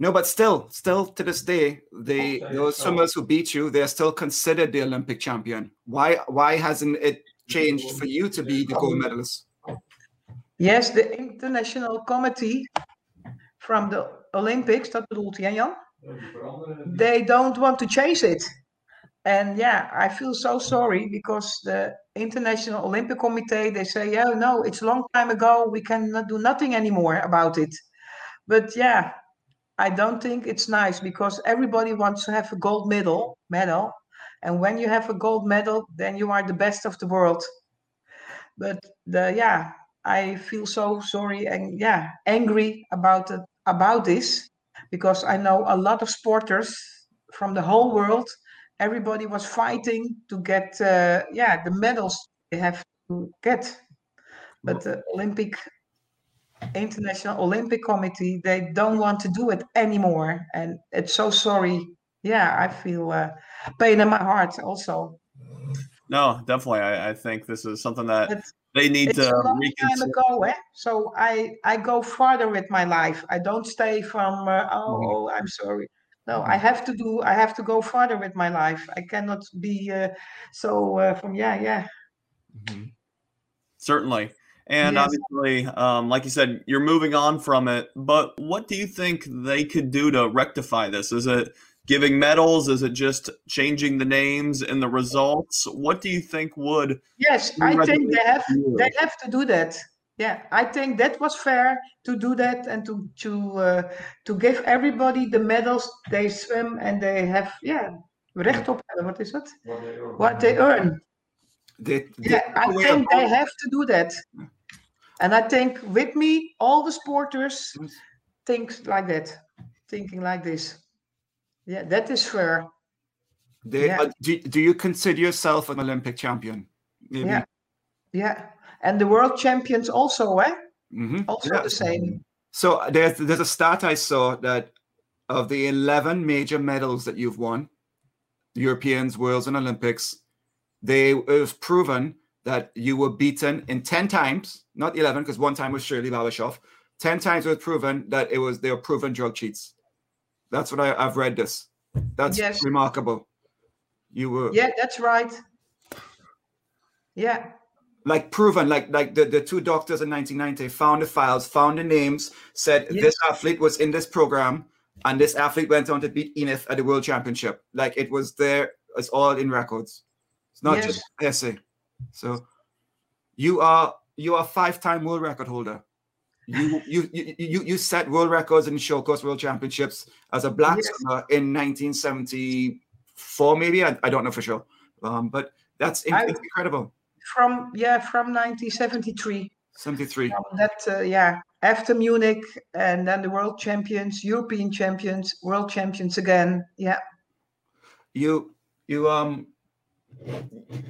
No, but still, still to this day, the okay. those swimmers who beat you, they're still considered the Olympic champion. Why why hasn't it changed for you to be the gold medalist? Yes, the international committee from the Olympics, that bedoelt hij, Jan? They don't want to change it. And yeah, I feel so sorry because the International Olympic Committee, they say, oh no, it's a long time ago. We cannot do nothing anymore about it. But yeah, I don't think it's nice because everybody wants to have a gold medal medal. And when you have a gold medal, then you are the best of the world. But the yeah, I feel so sorry and yeah, angry about it about this because I know a lot of sporters from the whole world. Everybody was fighting to get uh, yeah the medals they have to get, but the Olympic International Olympic Committee, they don't want to do it anymore. And it's so sorry. Yeah, I feel uh, pain in my heart also. No, definitely. I, I think this is something that it's, they need it's to a long time ago, eh? So I, I go farther with my life. I don't stay from, uh, oh, I'm sorry. No, I have to do, I have to go farther with my life. I cannot be uh, so uh, from, yeah, yeah. Mm-hmm. Certainly. And yes. obviously, um, like you said, you're moving on from it. But what do you think they could do to rectify this? Is it giving medals? Is it just changing the names and the results? What do you think would? Yes, I think they have they have to do that. Yeah, I think that was fair to do that and to to uh, to give everybody the medals they swim and they have yeah recht op what is it what they earn. They, they Yeah, I think they have to do that. And I think with me, all the supporters think like that, thinking like this. Yeah, that is fair. they, yeah. uh, do, do you consider yourself an Olympic champion? Maybe. Yeah, yeah. And the world champions also, eh? Mhm. Also Yeah. the same. So there's there's a stat I saw that of the 11 major medals that you've won, Europeans, Worlds, and Olympics, they have proven that you were beaten in 10 times, not 11, because one time was Shirley Babashoff. 10 times it was proven that it was they were proven drug cheats. That's what I, I've read this. That's Yes. remarkable. You were Yeah, that's right. Yeah, like proven like like the, the two doctors in 1990 found the files found the names said Yes. this athlete was in this program and this athlete went on to beat Enith at the world championship like it was there it's all in records it's not just essay so you are you are five-time world record holder you you you you, you set world records in short course world championships as a black Yes. in 1974 maybe I, I don't know for sure um but that's in- I- incredible from yeah from 1973. 73 From that uh, yeah after Munich and then the world champions, European champions, world champions again. Yeah, you you um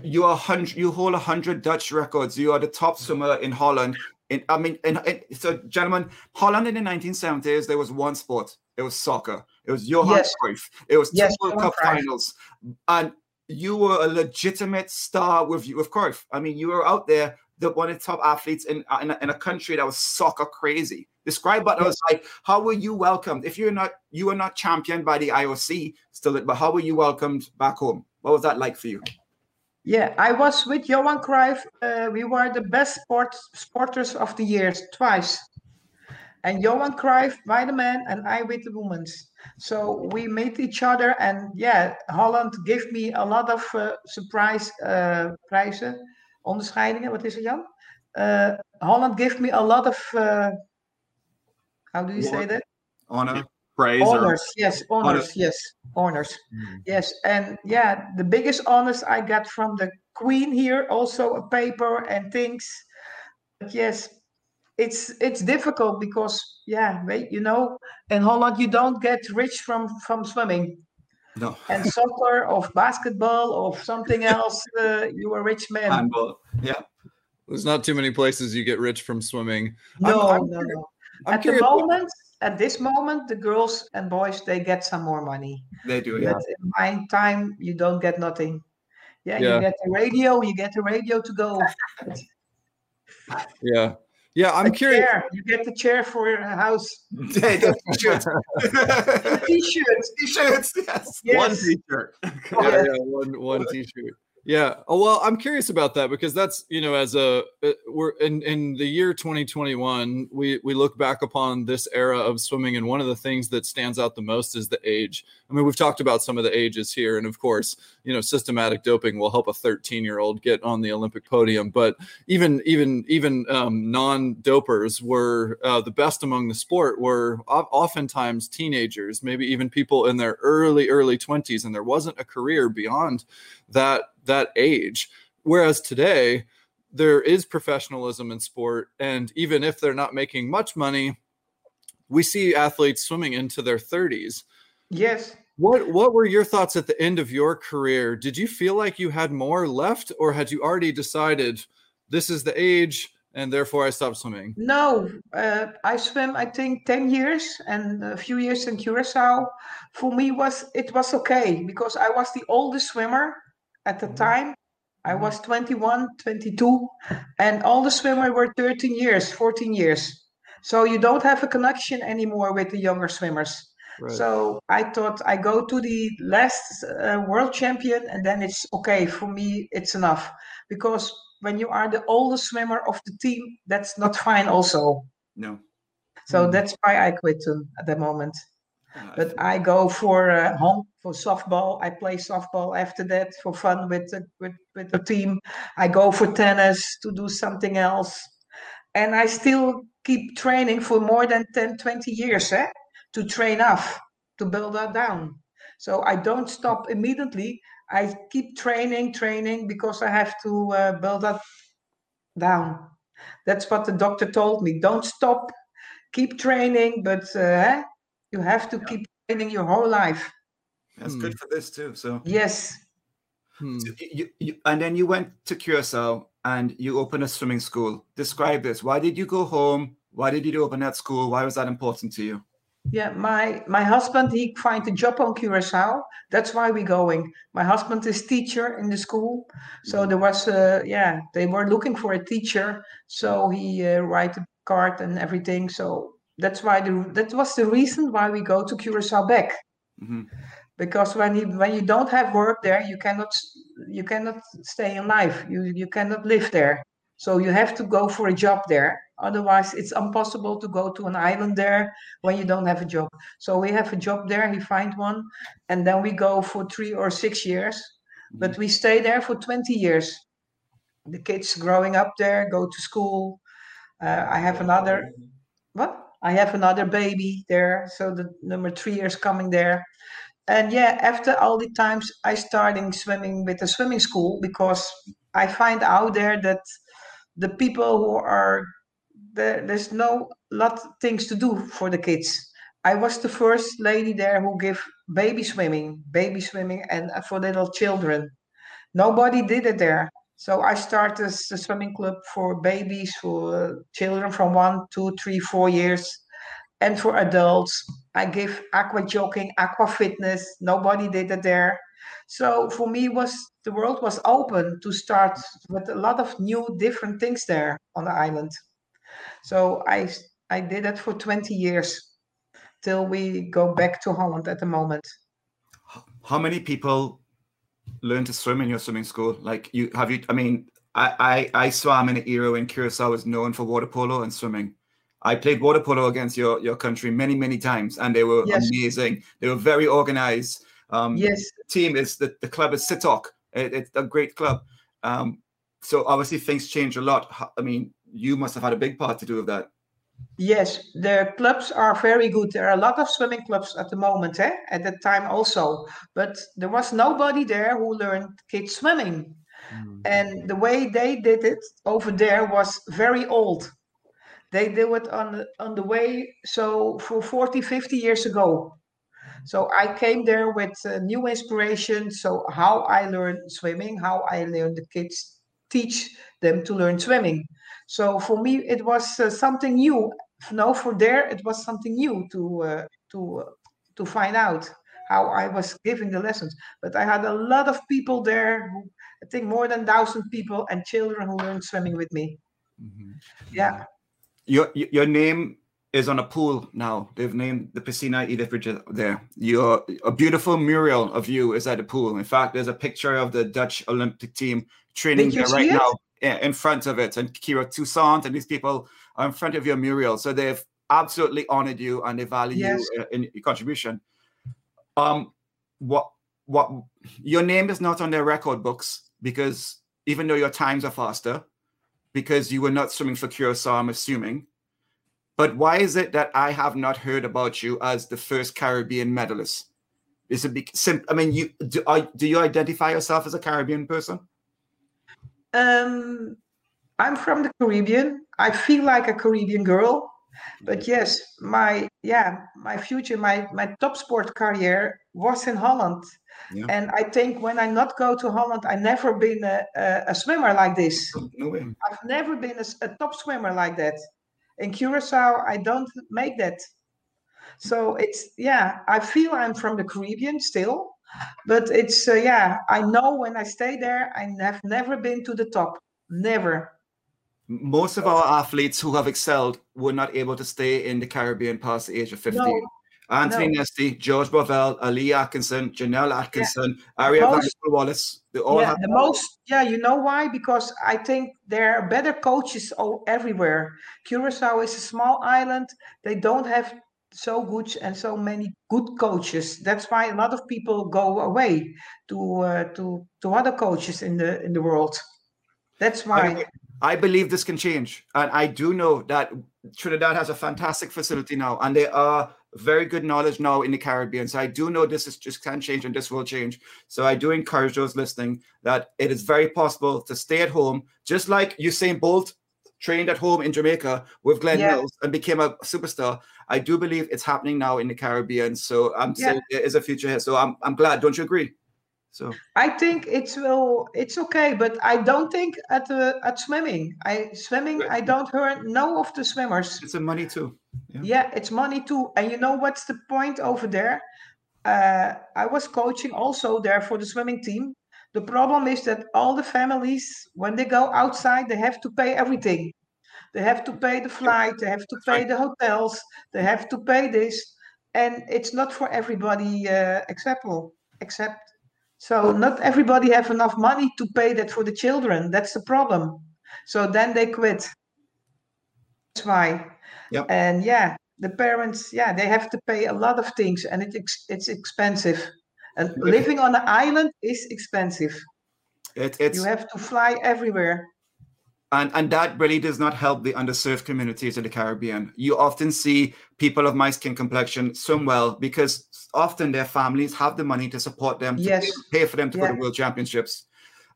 you are hundred you hold a hundred Dutch records. You are the top swimmer in Holland. In I mean, in, in, so gentlemen, Holland in the 1970s there was one sport. It was soccer. It was Johan Yes. Cruyff. It was two Yes, World Cup Cruyff. finals, and you were a legitimate star with you with Cruyff. I mean, you were out there, the one of the top athletes in in a, in a country that was soccer crazy. Describe what it was like. How were you welcomed? If you're not you were not championed by the IOC still, but how were you welcomed back home? What was that like for you? yeah. I was with Johan Cruyff. Uh, we were the best sport sporters of the years twice. And Johan Cruyff by the men and I with the women's. So we met each other, and yeah, Holland gave me a lot of uh, surprise uh, prijzen, onderscheidingen. Wat is er, Jan? Uh, Holland gave me a lot of. Uh, how do you say that? Honor. Praise or honors yes honors yes honors yes and yeah the biggest honors i got from the queen here also a paper and things but yes it's it's difficult because yeah wait, you know in holland you don't get rich from from swimming No. and soccer of basketball of something else uh, you a rich man Handball. Yeah. There's not too many places you get rich from swimming. no I'm no curi- no I'm at the curious. moment at this moment the girls and boys they get some more money They do. Yeah. But in my time, you don't get nothing. Yeah, Yeah. you get the radio, you get the radio to go. Yeah, yeah. I'm A curious. chair, you get the chair for your house. They do. T-shirts. T-shirts. T-shirts. Yes. one t-shirt. Oh, yeah, yeah, one one t-shirt. Yeah. Oh well, I'm curious about that because that's you know as a uh, we're in in the year 2021 we we look back upon this era of swimming and one of the things that stands out the most is the age. I mean we've talked about some of the ages here and of course you know systematic doping will help a 13 year old get on the Olympic podium, but even even even um, non-dopers were uh, the best among the sport were oftentimes teenagers, maybe even people in their early early 20s, and there wasn't a career beyond that that age. Whereas today, there is professionalism in sport, and even if they're not making much money, we see athletes swimming into their 30s. Yes. What what were your thoughts at the end of your career? Did you feel like you had more left, or had you already decided this is the age and therefore I stopped swimming? No, uh, I swam. I think ten years and a few years in Curacao. For me, was it was okay because I was the oldest swimmer at the time. I was 21, 22, and all the swimmers were 13 years, 14 years. So you don't have a connection anymore with the younger swimmers. Right. So I thought I go to the last uh, world champion and then it's okay for me. It's enough because when you are the oldest swimmer of the team, that's not fine. Also, No. so Mm. that's why I quit um, at the moment. But I go for uh, home for softball. I play softball after that for fun with the, with with the team. I go for tennis to do something else, and I still keep training for more than 10, 20 years eh? to train up to build that down. So I don't stop immediately. I keep training, training because I have to uh, build that down. That's what the doctor told me. Don't stop, keep training, but uh, you have to keep training your whole life. That's Hmm. good for this too. So, Yes. Hmm. so you, you, and then you went to Curacao and you opened a swimming school. Describe this. Why did you go home? Why did you open that school? Why was that important to you? Yeah, my my husband he find a job on Curacao. That's why we going. My husband is teacher in the school, so there was uh, yeah they were looking for a teacher. So he uh, write a card and everything. So that's why the that was the reason why we go to Curacao back. Mhm. Because when you when you don't have work there, you cannot you cannot stay in life. You you cannot live there. So you have to go for a job there. Otherwise, it's impossible to go to an island there when you don't have a job. So we have a job there. He find one, and then we go for three or six years. But we stay there for 20 years. The kids growing up there go to school. Uh, I have another what? I have another baby there. So the number three is coming there. And yeah, after all the times I starting swimming with the swimming school because I find out there that the people who are there, there's no lot things to do for the kids. I was the first lady there who give baby swimming, baby swimming, and for little children. Nobody did it there. So I started a swimming club for babies, for children from one, two, three, four years, and for adults. I give aqua jogging, aqua fitness. Nobody did it there. So for me, was the world was open to start with a lot of new, different things there on the island. So I I did it for 20 years till we go back to Holland at the moment. How many people learn to swim in your swimming school? Like you have you? I mean, I I, I swam in an era when Curacao was known for water polo and swimming. I played water polo against your your country many many times, and they were Yes. amazing. They were very organized. Um, Yes, team is the, the club is Sitok. It, it's a great club. Um, so obviously things change a lot. I mean, you must have had a big part to do with that. Yes, the clubs are very good. There are a lot of swimming clubs at the moment, eh? at that time also. But there was nobody there who learned kids swimming. Hmm. And the way they did it over there was very old. They did it on the, on the way, so for 40, 50 years ago. So I came there with uh, new inspiration. So how I learned swimming, how I learned the kids teach them to learn swimming. So for me, it was uh, something new. No, for there, it was something new to uh, to uh, to find out how I was giving the lessons. But I had a lot of people there who I think more than thousand people and children who learned swimming with me. Yeah, Your your your name is on a pool now. They've named the Piscina Enith Brigitha there. Your a beautiful mural of you is at the pool. In fact, there's a picture of the Dutch Olympic team training there right it? now yeah, in front of it. And Kira Toussaint and these people are in front of your mural. So they've absolutely honored you and they value Yes. you uh, in your contribution. Um, what what your name is not on their record books because even though your times are faster, because you were not swimming for Curacao, I'm assuming. But why is it that I have not heard about you as the first Caribbean medalist? Is it sim- I mean, you do, I, do you identify yourself as a Caribbean person? Um, I'm from the Caribbean. I feel like a Caribbean girl. But yes, my yeah, my future, my my top sport career was in Holland. Yeah. And I think when I not go to Holland, I never been a, a, a swimmer like this. No way. I've never been a top swimmer like that. In Curacao, I don't make that. So it's yeah, I feel I'm from the Caribbean still, but it's uh, yeah, I know when I stay there, I have never been to the top, never. Most of our athletes who have excelled were not able to stay in the Caribbean past the age of 15. No, Anthony no. Nesty, George Bovell, Ali Atkinson, Janelle Atkinson, Aria Most- Wallace. They all yeah, have the most yeah, you know why? Because I think there are better coaches all everywhere. Curacao is a small island; they don't have so good and so many good coaches. That's why a lot of people go away to uh, to to other coaches in the in the world. That's why. I, believe this can change, and I do know that Trinidad has a fantastic facility now, and they are very good knowledge now in the Caribbean. So I do know this is just can change and this will change. So I do encourage those listening that it is very possible to stay at home, just like Usain Bolt trained at home in Jamaica with Glenn yeah. Mills and became a superstar. I do believe it's happening now in the Caribbean. So I'm yeah. saying there is a future here. So I'm I'm glad. Don't you agree? So I think it's will it's okay, but I don't think at the at swimming. I swimming right. I don't hear no of the swimmers. It's a money too. Yeah. yeah, it's money too. And you know what's the point over there? Uh, I was coaching also there for the swimming team. The problem is that all the families, when they go outside, they have to pay everything. They have to pay the flight, they have to pay the hotels, they have to pay this, and it's not for everybody uh, acceptable. Except, so not everybody have enough money to pay that for the children. That's the problem. So then they quit. That's why. Yep. And yeah, the parents, yeah, they have to pay a lot of things, and it's it's expensive. And living on an island is expensive. It, it's you have to fly everywhere. And and that really does not help the underserved communities in the Caribbean. You often see people of my skin complexion swim well because often their families have the money to support them, to yes. pay, for them to yeah. go to World Championships.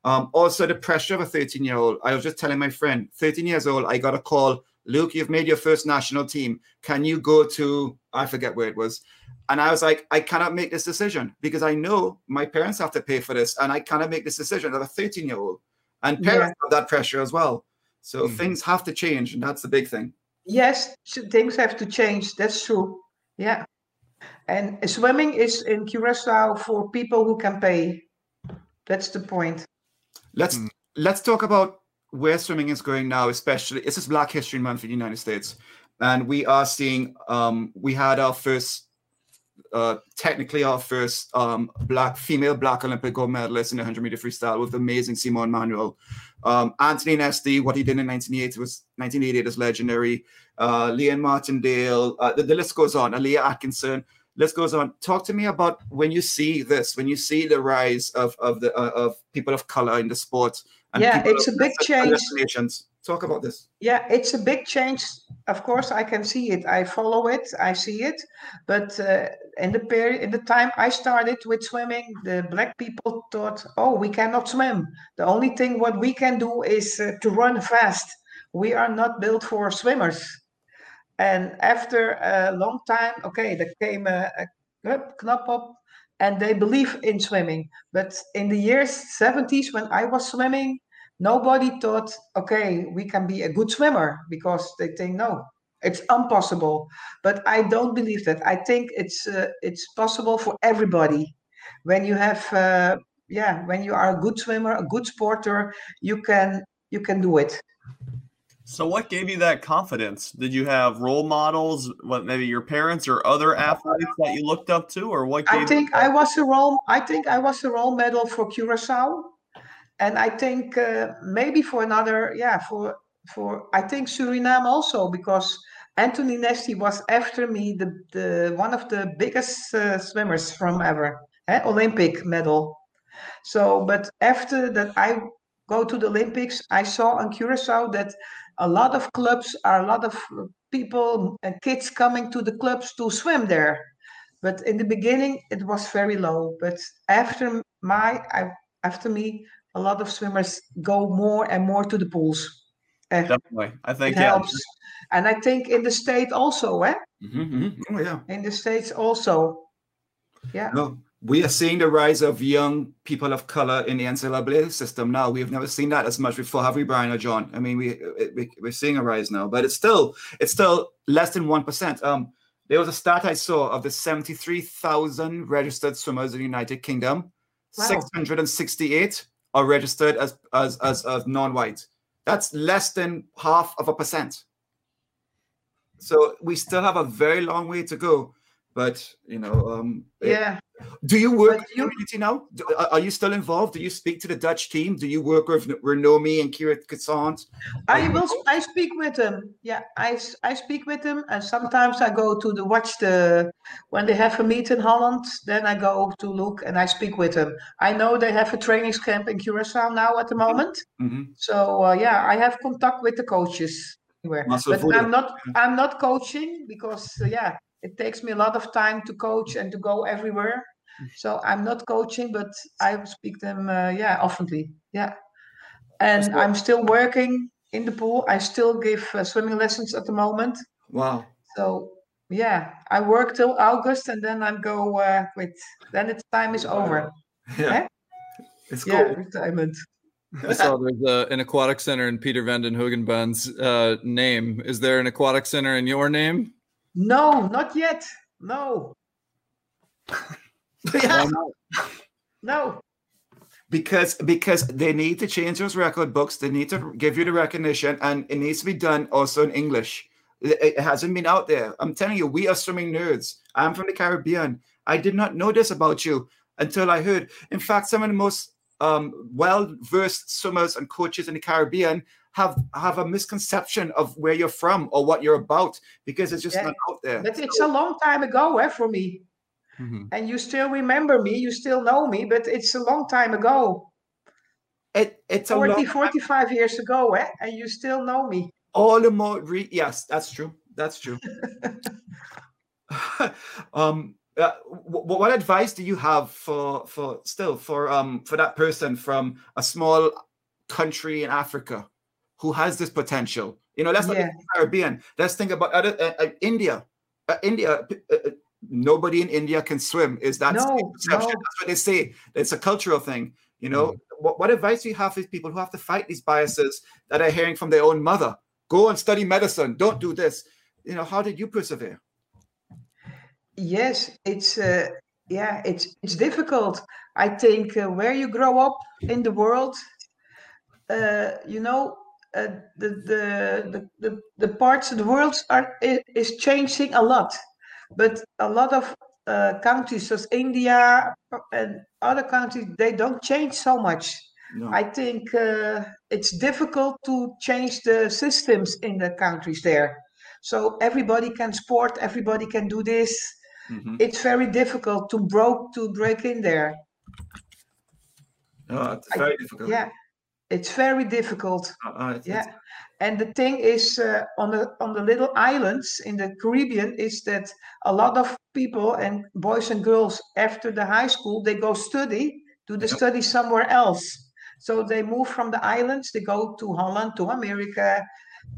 Um, also, the pressure of a 13 year old. I was just telling my friend, 13 years old, I got a call Luke, you've made your first national team. Can you go to, I forget where it was. And I was like, I cannot make this decision because I know my parents have to pay for this and I cannot make this decision as a 13 year old. And parents yeah. have that pressure as well. So mm-hmm. things have to change. And that's the big thing. Yes, things have to change. That's true. Yeah. And swimming is in Curacao for people who can pay. That's the point. Let's mm. let's talk about where swimming is going now, especially this is Black History Month in the United States, and we are seeing um, we had our first, uh, technically our first um, black female black Olympic gold medalist in the 100 meter freestyle with amazing Simone Manuel. Um, Anthony Nesty, what he did in 1988 was 1988 is legendary. Uh, Leah Martindale, uh, the, the, list goes on. Alia Atkinson. List goes on. Talk to me about when you see this, when you see the rise of of the uh, of people of color in the sport yeah, it's a big change. Talk about this. Yeah, it's a big change. Of course, I can see it. I follow it. I see it. But uh, in the period, in the time I started with swimming, the black people thought, "Oh, we cannot swim. The only thing what we can do is uh, to run fast. We are not built for swimmers." And after a long time, okay, there came a, a knop and they believe in swimming. But in the years 70s, when I was swimming, nobody thought, okay, we can be a good swimmer because they think, no, it's impossible. But I don't believe that. I think it's uh, it's possible for everybody. When you have, uh, yeah, when you are a good swimmer, a good sporter, you can you can do it. So, what gave you that confidence? Did you have role models, what maybe your parents or other athletes that you looked up to, or what? I think I was a role. I think I was a role model for Curacao, and I think uh, maybe for another, yeah, for for I think Suriname also because Anthony Nesty was after me the the one of the biggest uh, swimmers from ever, eh? Olympic medal. So, but after that, I go to the Olympics. I saw on Curacao that a lot of clubs are a lot of people and kids coming to the clubs to swim there. But in the beginning, it was very low. But after my, I, after me, a lot of swimmers go more and more to the pools. Uh, Definitely, I think it yeah. helps. And I think in the state also, eh? Mm-hmm, mm-hmm. Oh yeah. In the states also, yeah. No, we are seeing the rise of young people of color in the NCAA system now. We've never seen that as much before, have we, Brian or John? I mean, we, we we're seeing a rise now, but it's still it's still less than one percent. Um, there was a stat I saw of the seventy-three thousand registered swimmers in the United Kingdom. Wow. Six hundred and sixty-eight are registered as as as, as non-white. That's less than half of a percent. So we still have a very long way to go but you know um, yeah Do you work But in the you- community now? Do- Are you still involved? Do you speak to the Dutch team? Do you work with Ranomi and Kira Toussaint? I will. I speak with them. Yeah, I, I speak with them, and sometimes I go to the watch the when they have a meet in Holland. Then I go to look and I speak with them. I know they have a trainings camp in Curacao now at the moment. Mhm. So uh, yeah, I have contact with the coaches. Muscle But Voodoo. I'm not. I'm not coaching because uh, yeah, it takes me a lot of time to coach and to go everywhere. So I'm not coaching, but I speak them. Uh, yeah, oftenly. Yeah, and So- I'm still working in the pool. I still give uh, swimming lessons at the moment. Wow. So yeah, I work till August and then I'm go uh, with. Then its time is over. Yeah. Eh? It's Yeah, retirement. I saw there's a, an aquatic center in Peter Vanden Hoogenband's uh, name. Is there an aquatic center in your name? No, not yet. No, Yeah. No. because because they need to change those record books. They need to give you the recognition and it needs to be done also in english. It, it hasn't been out there. I'm telling you we are swimming nerds. I'm from the caribbean. I did not know this about you until i heard. In fact some of the most um, well-versed swimmers and coaches in the caribbean have have a misconception of where you're from or what you're about because it's just Yeah, not out there. But it's a long time ago eh, for me. Mhm. And you still remember me, you still know me, but it's a long time ago. it, it's a 40, long 45 years ago, eh? and you still know me. all the more re- yes that's true that's true um uh, wh- wh- what advice do you have for for still for um for that person from a small country in africa who has this potential you know let's not Yeah. think caribbean let's think about other uh, uh, india uh, india uh, uh, nobody in india can swim. Is that No, perception? no. that's what they say. It's a cultural thing you know? What, what advice do you have for people who have to fight these biases that are hearing from their own mother? Go and study medicine. Don't do this. You know how did you persevere? Yes, it's uh, yeah, it's it's difficult. I think uh, where you grow up in the world, uh, you know, uh, the, the the the the parts of the world are is changing a lot, but a lot of uh, countries, such as India and other countries, they don't change so much. no I think uh, it's difficult to change the systems in the countries there. So everybody can sport, everybody can do this. Mhm. It's very difficult to broke to break in there. Oh, it's I- difficult Yeah, it's very difficult. Uh, uh, it's- Yeah, it's- and the thing is, uh, on the on the little islands in the Caribbean, is that a lot of people and boys and girls after the high school they go study, do the Yep. study somewhere else. So they move from the islands, they go to Holland, to America,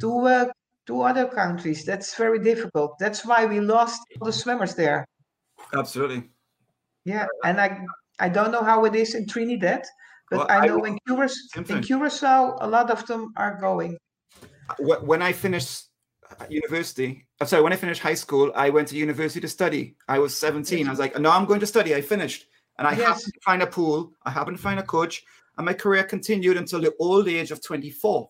to uh, to other countries. That's very difficult. That's why we lost all the swimmers there. absolutely Yeah, and I I don't know how it is in Trinidad, but Well, I I know would- in Curacao, in. Curacao, a lot of them are going. When I finished uh, university, I'm sorry, when I finished high school, I went to university to study. I was 17. I was like, no, I'm going to study. I finished. And I Yes. happened to find a pool. I happened to find a coach. And my career continued until the old age of 24.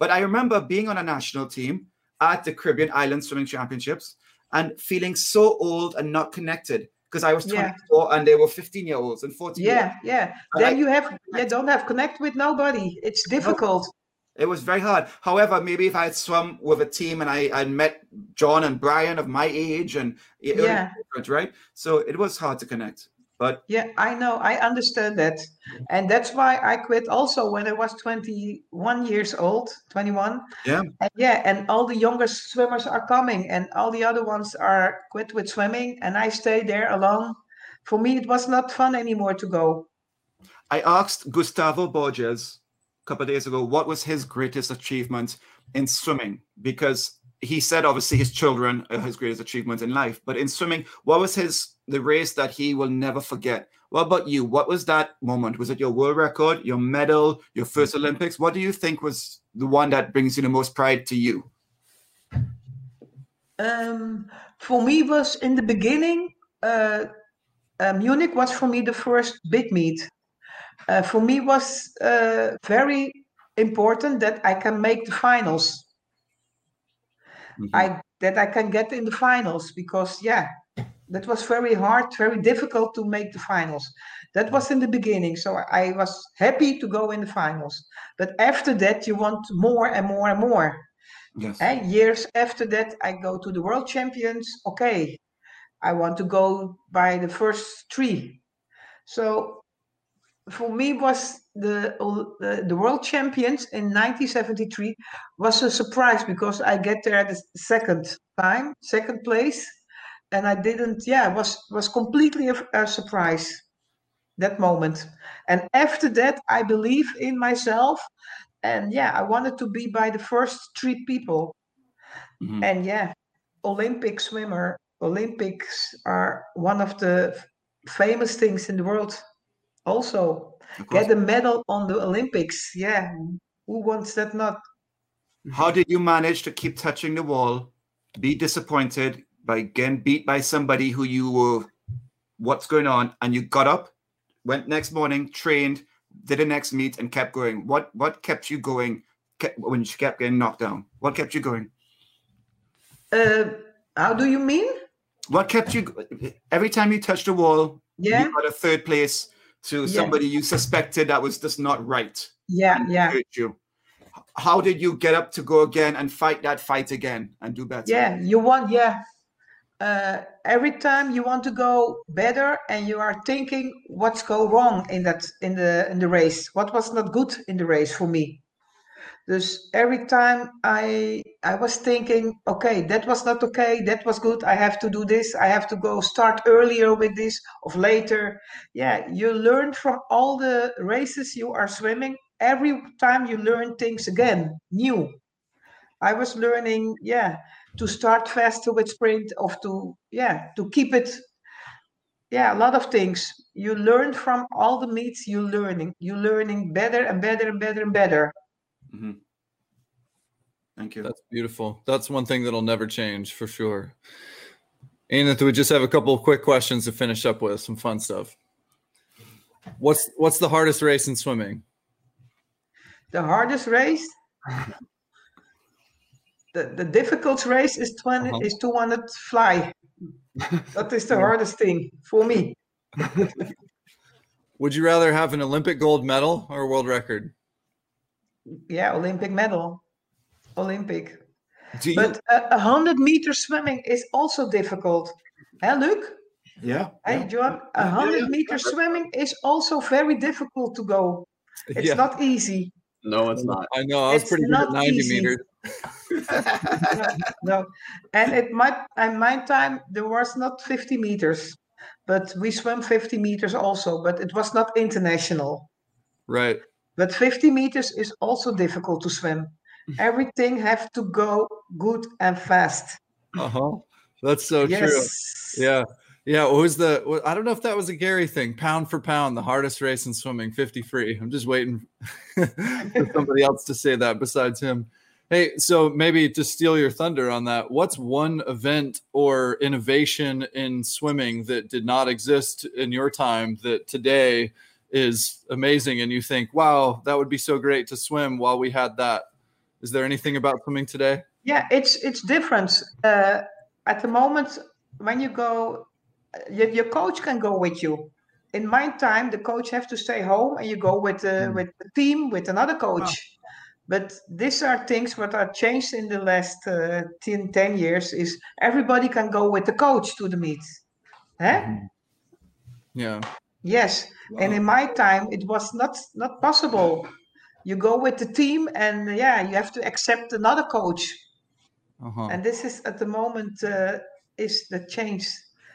But I remember being on a national team at the Caribbean Island Swimming Championships and feeling so old and not connected because I was Yeah. 24 and they were 15 year olds and 14 year Yeah, yeah. I Then like you have you don't have connect with nobody. It's difficult. It was very hard. However, maybe if I had swum with a team and I I met John and Brian of my age and Yeah. different, right? So it was hard to connect. But Yeah, I know. I understand that. And that's why I quit also when I was 21 years old, 21. Yeah. And yeah, and all the younger swimmers are coming and all the other ones are quit with swimming and I stay there alone. For me it was not fun anymore to go. I asked Gustavo Borges a couple of days ago what was his greatest achievement in swimming because he said obviously his children are his greatest achievement in life, but in swimming, what was his the race that he will never forget? What about you? What was that moment? Was it your world record, your medal, your first Olympics? What do you think was the one that brings you the most pride to you? Um, for me was in the beginning, uh, uh, Munich was for me the first big meet. Uh, for me was uh, very important that I can make the finals. Mhm. I that I can get in the finals because yeah, that was very hard, very difficult to make the finals. That was in the beginning, so I was happy to go in the finals. But after that, you want more and more and more. Yes. And years after that, I go to the world champions. Okay, I want to go by the first three. So for me was the, the the world champions in 1973 was a surprise because I get there at the second time, second place, and I didn't. Yeah, was was completely a, a surprise that moment. And after that, I believe in myself, and yeah, I wanted to be by the first three people. Mhm. And yeah, Olympic swimmer. Olympics are one of the famous things in the world. Also, get a medal on the Olympics. Yeah, who wants that not? How did you manage to keep touching the wall, be disappointed by getting beat by somebody who you were, what's going on, and you got up, went next morning, trained, did the next meet, and kept going? What what kept you going kept, when you kept getting knocked down? What kept you going? Uh, how do you mean? What kept you every time you touched the wall? Yeah, You got a third place to Yeah. somebody you suspected that was just not right. yeah, yeah, hurt you. How did you get up to go again and fight that fight again and do better? yeah. You want, yeah. Uh, every time you want to go better, and you are thinking what's go wrong in that in the in the race. What was not good in the race for me? Dus every time I I was thinking, okay, that was not okay, that was good. I have to do this. I have to go start earlier with this of later. Yeah, you learn from all the races you are swimming. Every time you learn things again, new. I was learning, yeah, to start faster with sprint, of to yeah, to keep it. Yeah, a lot of things. You learn from all the meets. you're learning, you're learning better and better and better and better. Mhm. Thank you. That's beautiful. That's one thing that'll never change for sure. Enith, we just have a couple of quick questions to finish up with, some fun stuff. What's what's the hardest race in swimming? The hardest race, the, the difficult race is 20 Uh-huh. is 200 fly. that is the hardest thing for me. Would you rather have an Olympic gold medal or a world record? Yeah, Olympic medal, Olympic. Do you? But a, a hundred meter swimming is also difficult. Hey, Luke. yeah. Hey, yeah. John. A hundred meter swimming is also very difficult to go. It's Yeah. not easy. No, it's not. I know. I was It's pretty good at not 90 easy. meters. No, no. And it might, at my time, there was not 50 meters, but we swam 50 meters also, but it was not international. Right. But 50 meters is also difficult to swim. Everything have to go good and fast. Uh-huh. That's so yes. true. Yeah. Yeah. What was the, I don't know if that was a Gary thing, pound for pound, the hardest race in swimming, 50 free. I'm just waiting for somebody else to say that besides him. Hey, so maybe to steal your thunder on that, what's one event or innovation in swimming that did not exist in your time that today is amazing and you think, wow, that would be so great to swim while we had that? Is there anything about swimming today? Yeah, it's it's different. Uh, at the moment, when you go, your, your coach can go with you. In my time, the coach have to stay home, and you go with the Mm. with the team with another coach. But these are things what are changed in the last uh, 10, 10 years. Is everybody can go with the coach to the meet? Huh? Yeah. Yes. And in my time, it was not not possible. You go with the team, and yeah, you have to accept another coach. Uh-huh. And this is at the moment uh, is the change.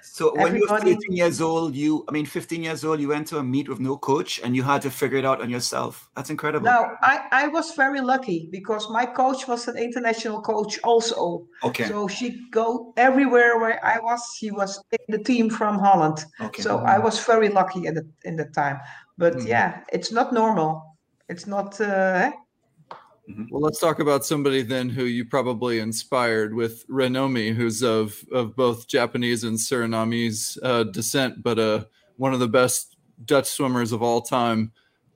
So when you were Everybody- 13 years old, you, I mean, 15 years old, you went to a meet with no coach and you had to figure it out on yourself. That's incredible. Now I, I was very lucky because my coach was an international coach also. okay. So she go everywhere where I was. She was in the team from Holland. okay. So I was very lucky in the in the time. But Mhm. yeah, it's not normal. It's not. Uh, Well, let's talk about somebody then who you probably inspired with Ranomi, who's of of both Japanese and Surinamese uh, descent, but uh, one of the best Dutch swimmers of all time.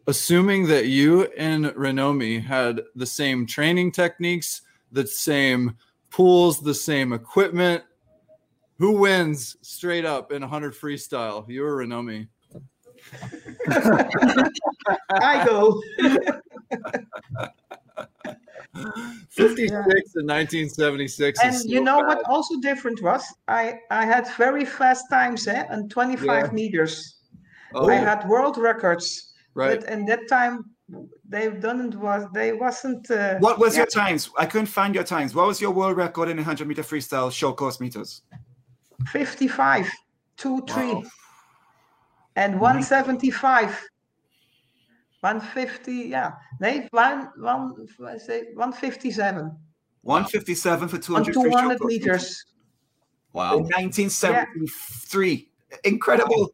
Assuming that you and Ranomi had the same training techniques, the same pools, the same equipment, Who wins straight up in 100 freestyle? You or Ranomi? I go. 56 in 1976. And you know bad. what also different was? I I had very fast times, eh? And 25 Yeah. meters. Oh, I had world records. right. But in that time, they didn't was they wasn't. Uh, What was yeah, your times? I couldn't find your times. What was your world record in 100 meter freestyle short course meters? 55, two, three, Wow. and 175. 150, yeah. Nee, one, one, I say 157 157 for on 200 free 200 meters. Wow. In 1973. Incredible.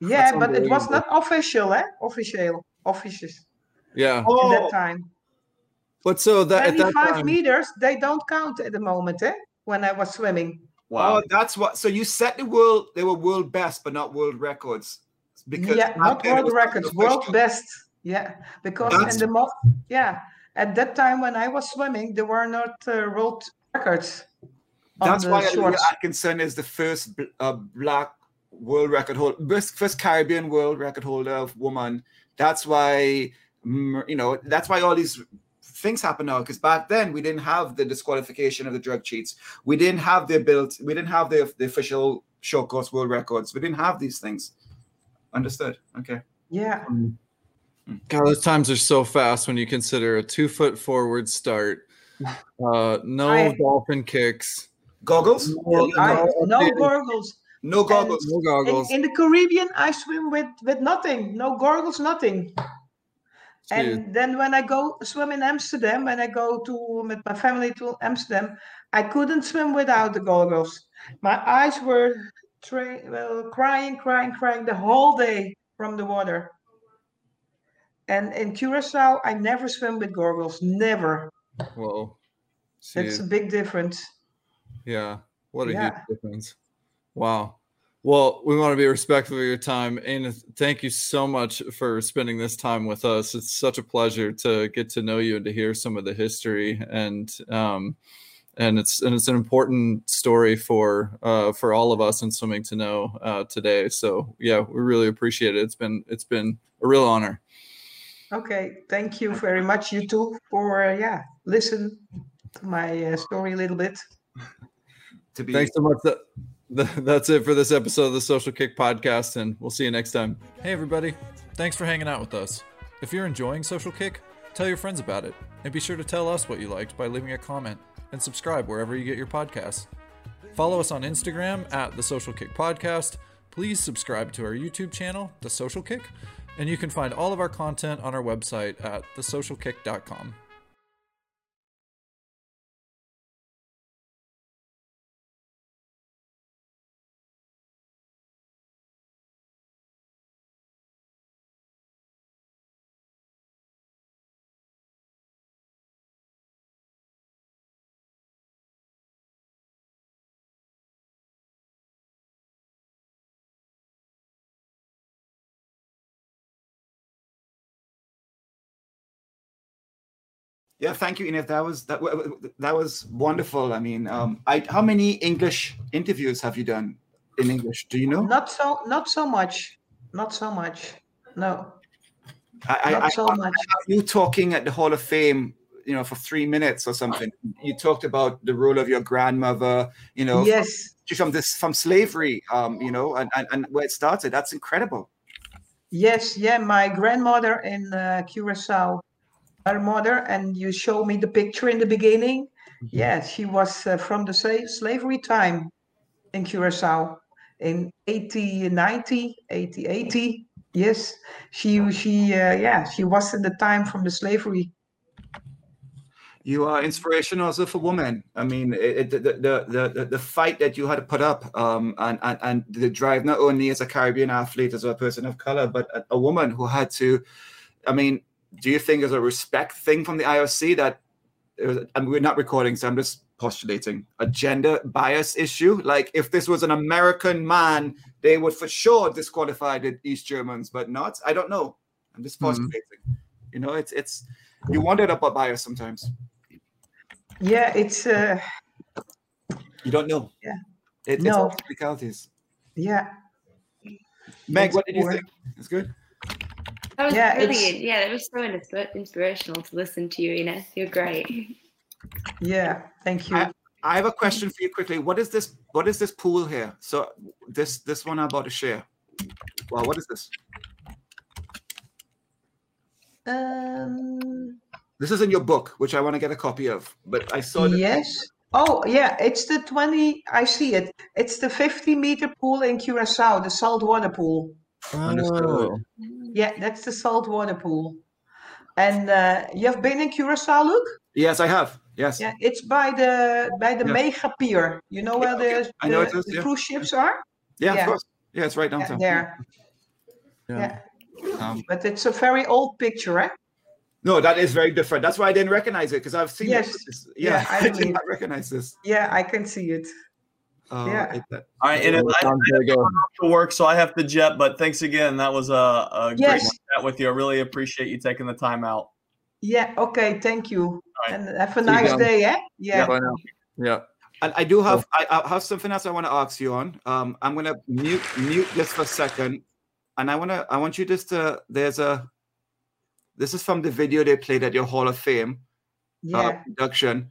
Yeah, That's but it was not official, eh? Official, officious Yeah. at Oh, that time. But so that at that 25 meters, they don't count at the moment, eh? When I was swimming. Wow. oh, that's what. So you set the world, they were world best, but not world records. Because yeah, not world records, world best. Yeah, because That's- in the most, yeah, at that time when I was swimming, there were not uh, world records. That's why Alia. Atkinson is the first uh, black world record holder, first, Caribbean world record holder of woman. That's why, mm, you know, that's why all these things happen now. Because back then we didn't have the disqualification of the drug cheats. We didn't have the ability. We didn't have the, the official short course world records. We didn't have these things. Understood. Okay. Yeah, God, those times are so fast when you consider a two foot forward start, uh, no I- dolphin kicks, Goggles? no, I, no no goggles. No goggles. no In, goggles. in the Caribbean, I swim with with nothing, no goggles, nothing. Jeez. And then when I go swim in Amsterdam, when I go to with my family to Amsterdam, I couldn't swim without the goggles. My eyes were well, crying, crying, crying the whole day from the water. And in Curacao, I never swim with goggles. Never. Whoa. It's a big difference. Yeah. What a Yeah. huge difference. Wow. Well, we want to be respectful of your time. And thank you so much for spending this time with us. It's such a pleasure to get to know you and to hear some of the history and um and it's and it's an important story for uh for all of us in swimming to know uh today. So yeah, we really appreciate it. It's been it's been a real honor. Okay, thank you very much, you two, for uh, yeah, listen to my uh, story a little bit. To be Thanks so much. That, that- that's it for this episode of the Social Kick Podcast, and we'll see you next time. Hey, everybody. Thanks for hanging out with us. If you're enjoying Social Kick, tell your friends about it, and be sure to tell us what you liked by leaving a comment and subscribe wherever you get your podcasts. Follow us on Instagram at the Social Kick Podcast. Please subscribe to our YouTube channel, The Social Kick, and you can find all of our content on our website at thesocialkick.com. Yeah, thank you, Enith. That was that that was wonderful. I mean, um, I how many English interviews have you done in English? Do you know? Not so, not so much, not so much. No, I, I, not I, so I- much. you talking at the Hall of Fame, you know, for three minutes or something. You talked about the role of your grandmother, you know, Yes, from this from slavery, um, you know, and, and, and where it started. That's incredible. yes, yeah. My grandmother in uh, Curacao, her mother, and you show me the picture in the beginning. Yeah, she was uh, from the sa- slavery time in Curacao in 80, 90, 80, 80. Yes, she she uh, yeah she was in the time from the slavery. You are inspirational also a woman. I mean, it, it, the, the, the, the, the fight that you had to put up um, and, and, and the drive, not only as a Caribbean athlete, as a person of color, but a, a woman who had to, I mean, do you think there's a respect thing from the IOC that, and we're not recording, so I'm just postulating a gender bias issue? Like if this was an American man, they would for sure disqualify the East Germans, but not. I don't know. I'm just Mhm. postulating. You know, it's, it's, you wonder about bias sometimes. Yeah, it's uh, You don't know. It, It's No. all technicalities. Yeah. Meg, It's what did you think? It's good. That was Yeah, it's- brilliant. Yeah, that was so insp- inspirational to listen to you, Enith. You're great. Yeah. Thank you. I- I have a question for you quickly. What is this? What is this pool here? So this this one I'm about to share. Well, what is this? Um, This is in your book, which I want to get a copy of. But I saw that yes. Oh, yeah. It's the 20. I see it. It's the 50 meter pool in Curacao, the saltwater pool. Understood. Yeah, that's the saltwater pool. And uh, you have been in Curacao, Luke? Yes, I have. Yes. Yeah, it's by the by the Yeah. Mega Pier. You know Yeah, where okay. the, know the, it is, the yeah. cruise ships are? Yeah, Yeah. of course. Yeah, it's right downtown. there. Yeah. Yeah. Um, But it's a very old picture, eh? no, that is very different. That's why I didn't recognize it because I've seen Yes. it. Yeah, Yeah, I I, did not recognize this. Yeah, I can see it. Uh, Yeah. that- All right, and Well, I, Tom, there go. to work, so I have to jet. But thanks again. That was a, a great chat with you. I really appreciate you taking the time out. Yeah, okay, thank you. right. And have a See nice day, eh? Yeah. Bye now. Yeah. And I do have I, I have something else I want to ask you on. Um, I'm gonna mute mute this for a second, and I wanna I want you just to there's a this is from the video they played at your Hall of Fame uh, Yeah. production.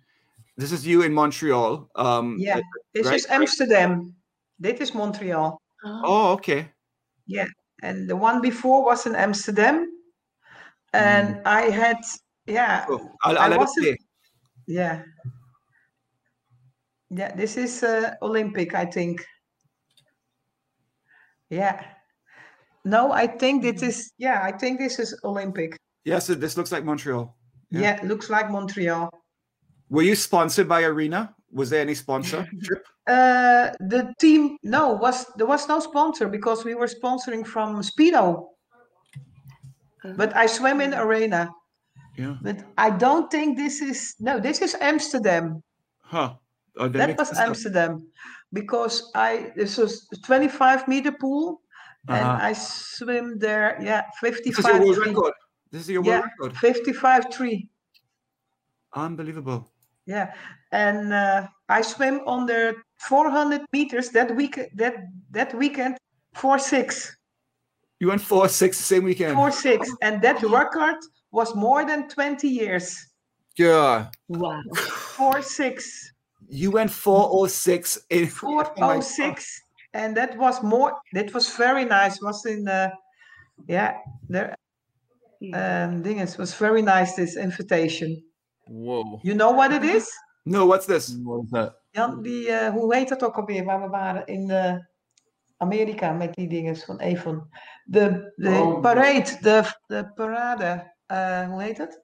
This is you in Montreal. Um, Yeah. This right, is. Amsterdam. This is Montreal. Oh, okay. Yeah, and the one before was in Amsterdam. And I had, yeah, Cool. I'll, I I'll let it wasn't- yeah. Yeah, this is uh, Olympic, I think. Yeah. No, I think this is, yeah, I think this is Olympic. Yes, it- this looks like Montreal. Yeah. Yeah, looks like Montreal. Were you sponsored by Arena? Was there any sponsor? Uh, the team, no, was there was no sponsor because we were sponsoring from Speedo. But I swim in arena. yeah. But I don't think this is no, this is Amsterdam. Huh. Oh, that That was sense. Amsterdam because I this was 25 meter pool and Uh-huh. I swim there. Yeah, This is your 55 world record. This is your Yeah, world record. 55 3. Unbelievable. Yeah, and uh, I swim on the 400 meters that week. That that weekend, four six. You went four six the same weekend. four six, and that record was more than twenty years. Yeah. Wow. Four six, You went four oh six in four Oh my oh six, and that was more. That was very nice. Was in uh, yeah, there. Um, ding it was very nice. This invitation. Whoa. You know what it is? No, what's this? What is that? Jan, die, uh, hoe heet dat ook alweer? Waar we waren in uh, Amerika met die dingen van Avon. De, de Oh. parade, de, de parade. uh, hoe heet het?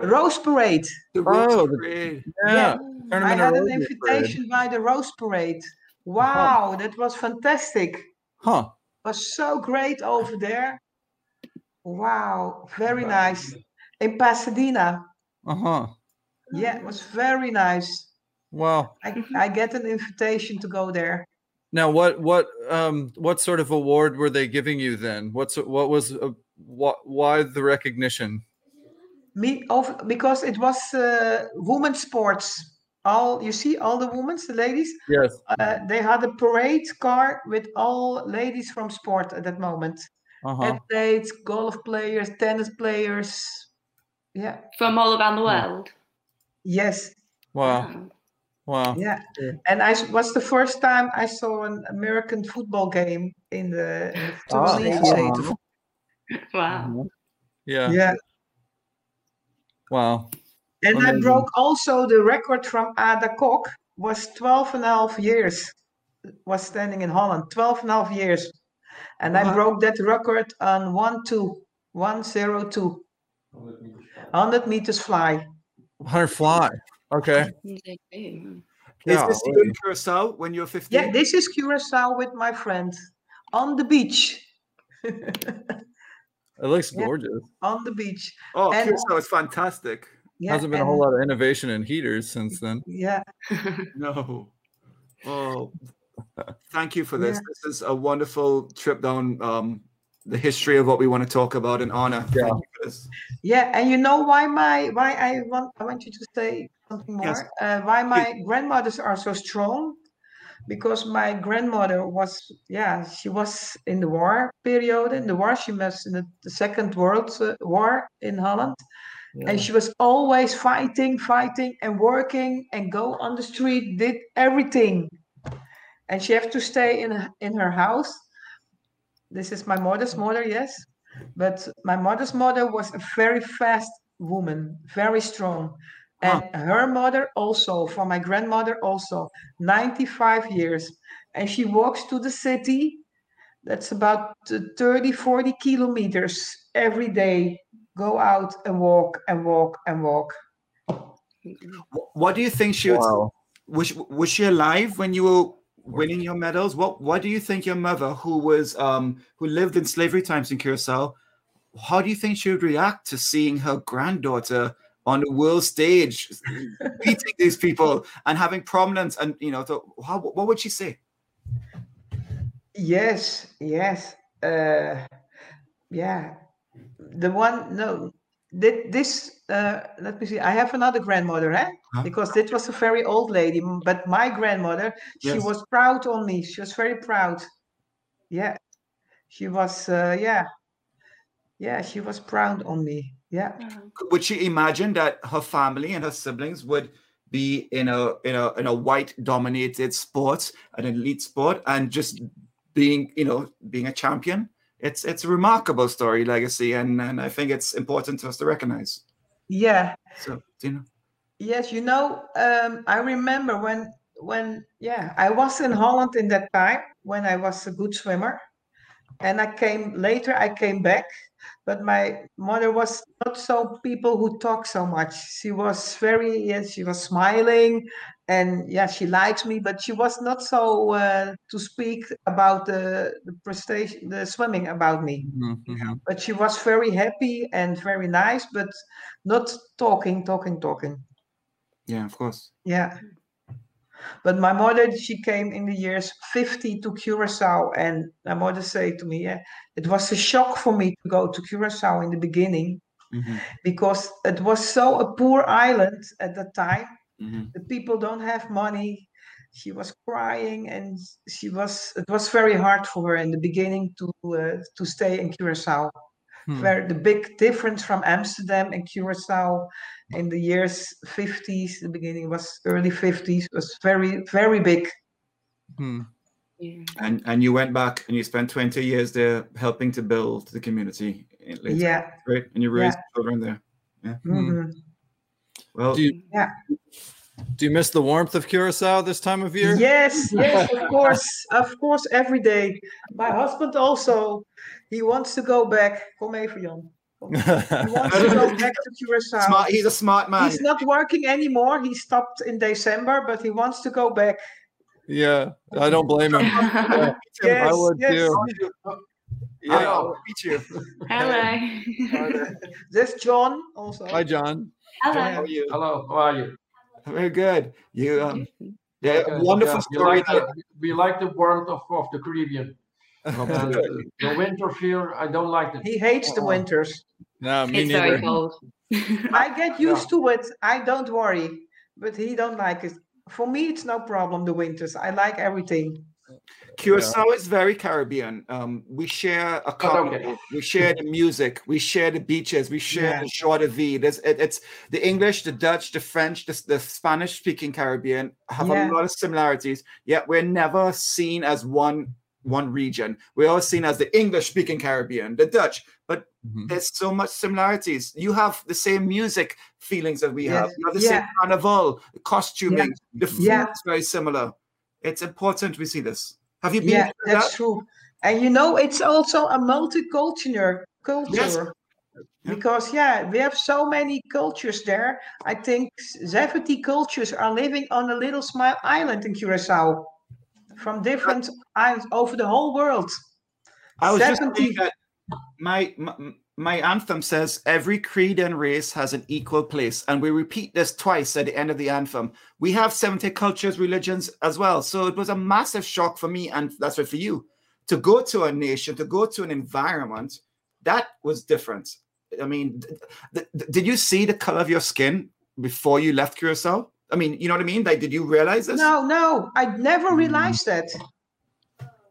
Rose Parade. The Oh, Rose Parade. Yeah. I had an invitation by the Rose Parade. Wow, that was fantastic. Huh. Was so great over there. Wow, very nice. In Pasadena. Uh huh. Yeah, it was very nice. Wow. I, I get an invitation to go there. Now, what what um what sort of award were they giving you then? What's what was uh, what why the recognition? Me over because it was uh, women's sports. All you see, all the women, the ladies, Yes. uh, they had a parade car with all ladies from sport at that moment. Uh huh. Athletes, golf players, tennis players. Yeah. From all around the world. Yes. Wow. Wow. Yeah. Yeah. And I was the first time I saw an American football game in the, in the ah, Stadium. wow. Wow. Yeah. Yeah. Wow. And I broke also the record from Ada Kok was 12 and a half years was standing in Holland 12 and a half years and I broke that record on 1 2 102 100 meters fly Hunter fly. Okay. You do too. Is this you in Curacao when you were 15? yeah this is Curacao with my friend on the beach It looks Yeah. gorgeous. on the beach Oh, And- Curacao is fantastic. yeah Hasn't been a whole lot of innovation in heaters since then. yeah No. Oh, thank you for this. Yeah. This is a wonderful trip down um, the history of what we want to talk about in honor. Yeah. you for this. Yeah, and you know why my why I want I want you to say something more. Yes. Uh, why my grandmothers are so strong, because my grandmother was yeah she was in the war period in the war she was in the, the second world uh, war in holland and she was always fighting fighting and working and go on the street did everything and she had to stay in in her house this is my mother's mother yes but my mother's mother was a very fast woman very strong and her mother also for my grandmother also 95 years and she walks to the city that's about uh, 30 40 kilometers every day go out and walk and walk and walk What do you think she was? Wow. Was, was she alive when you were winning your medals? What What do you think your mother, who was um who lived in slavery times in Curacao, how do you think she would react to seeing her granddaughter on the world stage, beating these people and having prominence? And you know, the, how what would she say? yes yes uh yeah the one no Thi- this uh let me see i have another grandmother eh? Huh? because this was a very old lady but my grandmother she was proud on me. She was very proud. Yeah. She was uh yeah. Yeah she was proud on me. Yeah. Would she imagine that her family and her siblings would be in a in a in a white dominated sport, an elite sport, and just being you know being a champion? It's it's a remarkable story legacy, and and I think it's important to us to recognize. yeah So do you know. Yes, you know, um, I remember when when yeah, I was in Holland in that time when I was a good swimmer, and I came later. I came back, but my mother was not so people who talk so much. She was very yes, she was smiling, and yeah, she likes me, but she was not so uh, to speak about the the prestation, the swimming about me Mhm. but she was very happy and very nice, but not talking, talking, talking. Yeah, of course. Yeah. But my mother, she came in the years 50 to Curacao, and my mother said to me, yeah, it was a shock for me to go to Curacao in the beginning Mhm, because it was so a poor island at that time. Mhm. The people don't have money. She was crying, and she was. It was very hard for her in the beginning to uh, to stay in Curacao Hmm. where the big difference from Amsterdam and Curacao in the years 50s, the beginning was early 50s, was very, very big. Hmm. Yeah. And and you went back and you spent twenty years there helping to build the community. later, Yeah. right. And you raised children there. Hmm. mhm. Well, Do you, Yeah. do you miss the warmth of Curacao this time of year? Yes, yes, of course, of course, every day. My husband also, he wants to go back. Kom even, Jan. Kom. He wants to go back to Curacao. smart. He's a smart man. He's not working anymore. He stopped in December, but he wants to go back. yeah, I don't blame him. Yes, I would yes. too. Yeah, Yeah. I'll meet you. Hello. There's John also. Hi, John. How Hello. are you? Hello, how are you? Very good. You um, yeah, Okay, wonderful yeah, we story. like the, we like the warmth of, of the Caribbean. And the winter here, I don't like it. He hates the Oh. winters. No, me It's neither. cold. I get used to it. I don't worry, but he don't like it. For me, it's no problem. The winters. I like everything. Curacao is very Caribbean. Um, we share a But common. okay. We share the music. We share the beaches. We share Yeah. the shore de vie. There's, it, it's the English, the Dutch, the French, the, the Spanish-speaking Caribbean have Yeah. a lot of similarities. Yet we're never seen as one one region. We're all seen as the English-speaking Caribbean, the Dutch. But Mhm. there's so much similarities. You have the same music feelings that we have. You have the same carnival, the costuming, the food Yeah. is very similar. It's important we see this. Have you been Yeah, that's that? true. And you know, it's also a multicultural culture. Yeah. Because yeah, we have so many cultures there. I think 70 cultures are living on a little small island in Curacao from different islands over the whole world. I was just 70 saying that my, my my anthem says every creed and race has an equal place, and we repeat this twice at the end of the anthem. We have 70 cultures, religions as well. So it was a massive shock for me, and that's right for you, to go to a nation, to go to an environment that was different. I mean, th- th- th- did you see the color of your skin before you left Curacao? I mean, you know what I mean? Like, did you realize this? No, no, I never Mm. realized that.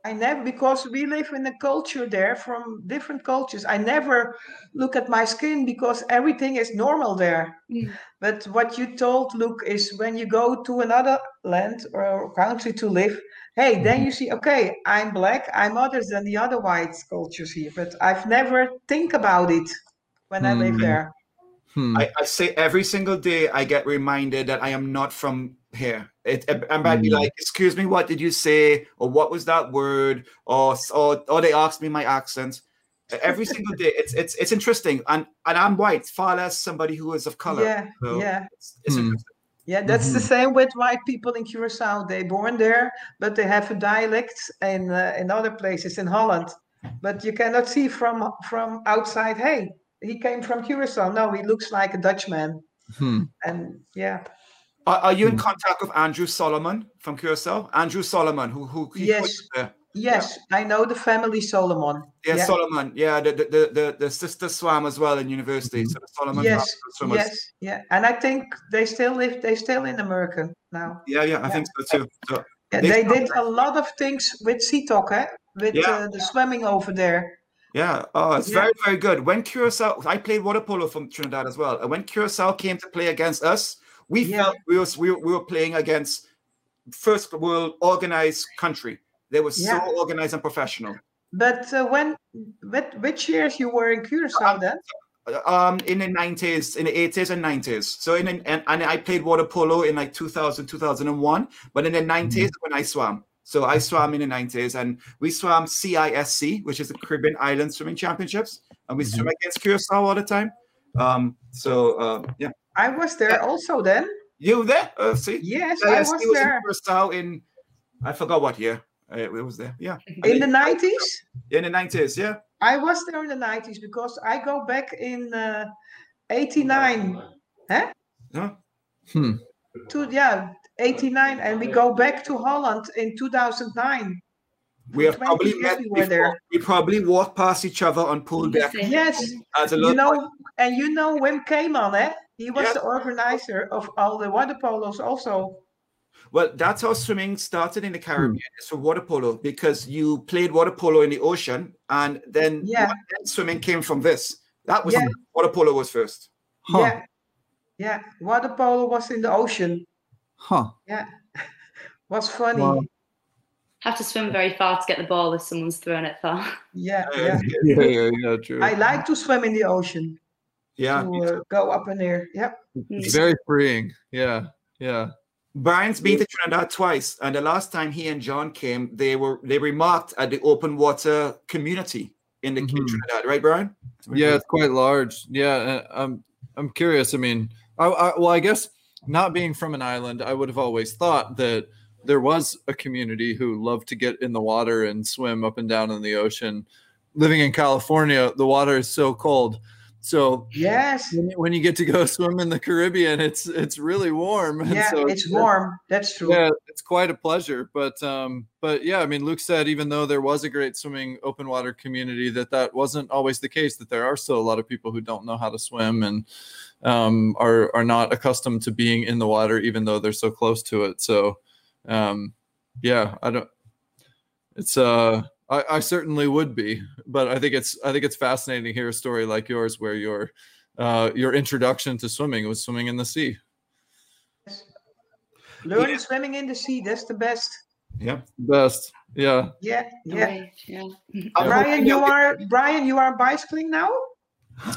I never because we live in a culture there from different cultures. I never look at my skin because everything is normal there. Mm. But what you told Luke is when you go to another land or country to live, hey, then Mm-hmm. you see, okay, I'm black, I'm other than the other white cultures here. But I've never think about it when I live Mm. there. Hmm. I, I say every single day I get reminded that I am not from here. It, I might be Mm. like, "Excuse me, what did you say?" or "What was that word?" or or, or they ask me my accent. Every single day, it's it's it's interesting, and and I'm white, far less somebody who is of color. Yeah, So yeah. it's, it's Hmm. interesting. Yeah, that's the Mhm. same with white people in Curacao. They born there, but they have a dialect in uh, in other places in Holland. But you cannot see from from outside. Hey, he came from Curacao. No, he looks like a Dutchman. Hmm. And yeah, Are, are you in Hmm. contact with Andrew Solomon from Curacao? Andrew Solomon, who who he Yes. yes, I know the family Solomon. Yeah, Yeah. Solomon. Yeah, the, the the the sister swam as well in university. So the Solomon Yes, yes, yeah. And I think they still live. They still in America now. Yeah, yeah, I Yeah. think so too. So Yeah, They they did a lot of things with Sea Talk, eh? With Yeah. uh, the swimming over there. Yeah, oh, it's Yeah. very, very good. When Curacao, I played water polo from Trinidad as well. And when Curacao came to play against us, we Yeah. felt we was we, were- we were playing against first world organized country. They were Yeah. so organized and professional. But uh, when, what, which years you were in Curacao then? Um, in the nineties, in the eighties and nineties. So in, in and, and I played water polo in like 2000, 2001. But in the 90s when I swam. So I swam in the 90s and we swam CISC, which is the Caribbean Island Swimming Championships. And we swim against Curacao all the time. Um, so um, yeah. I was there also then. You were there? Uh, see? Yes, Yeah, I yes, was he was in there. Curacao in I forgot what year. Uh, it was there. Yeah. In the 90s? In the 90s, yeah. I was there in the 90s because I go back in uh, 89. Huh? Huh? Hmm. To, yeah, 89. And we go back to Holland in 2009. We have probably met we before. there. We probably walked past each other on pool deck Yes. as a You know, and you know Wim Keyman, eh? He was Yes. the organizer of all the water polos also. Well, that's how swimming started in the Hmm. Caribbean. It's for water polo because you played water polo in the ocean, and then Yeah. swimming came from this. That was Yeah. water polo was first. Huh. Yeah. Yeah. Water polo was in the ocean. Huh. Yeah. was funny. Wow. Have to swim very far to get the ball if someone's thrown it far. Yeah. Yeah. Yeah, yeah, yeah, true. I like to swim in the ocean. Yeah. To go up in there. Yep. It's very freeing. Yeah. Yeah. Brian's been to Trinidad twice, and the last time he and John came, they were they remarked at the open water community in the in Mhm. Trinidad, right, Brian? Yeah, it's quite large. Yeah, uh, I'm I'm curious. I mean, I, I well, I guess not being from an island, I would have always thought that there was a community who loved to get in the water and swim up and down in the ocean. Living in California, the water is so cold. So Yes. when you, when you get to go swim in the Caribbean, it's it's really warm. Yeah, so it's warm. That's true. yeah, it's quite a pleasure. But um, but yeah, I mean, Luke said even though there was a great swimming open water community, that that wasn't always the case. That there are still a lot of people who don't know how to swim and um, are are not accustomed to being in the water, even though they're so close to it. So um, yeah, I don't. It's uh. I, I certainly would be, but I think it's I think it's fascinating to hear a story like yours where your uh, your introduction to swimming was swimming in the sea. Learn Yeah. swimming in the sea. That's the best. Yeah. Best, yeah. Yeah. Yeah. Right, yeah. I'm Brian, you are Brian. You are bicycling now.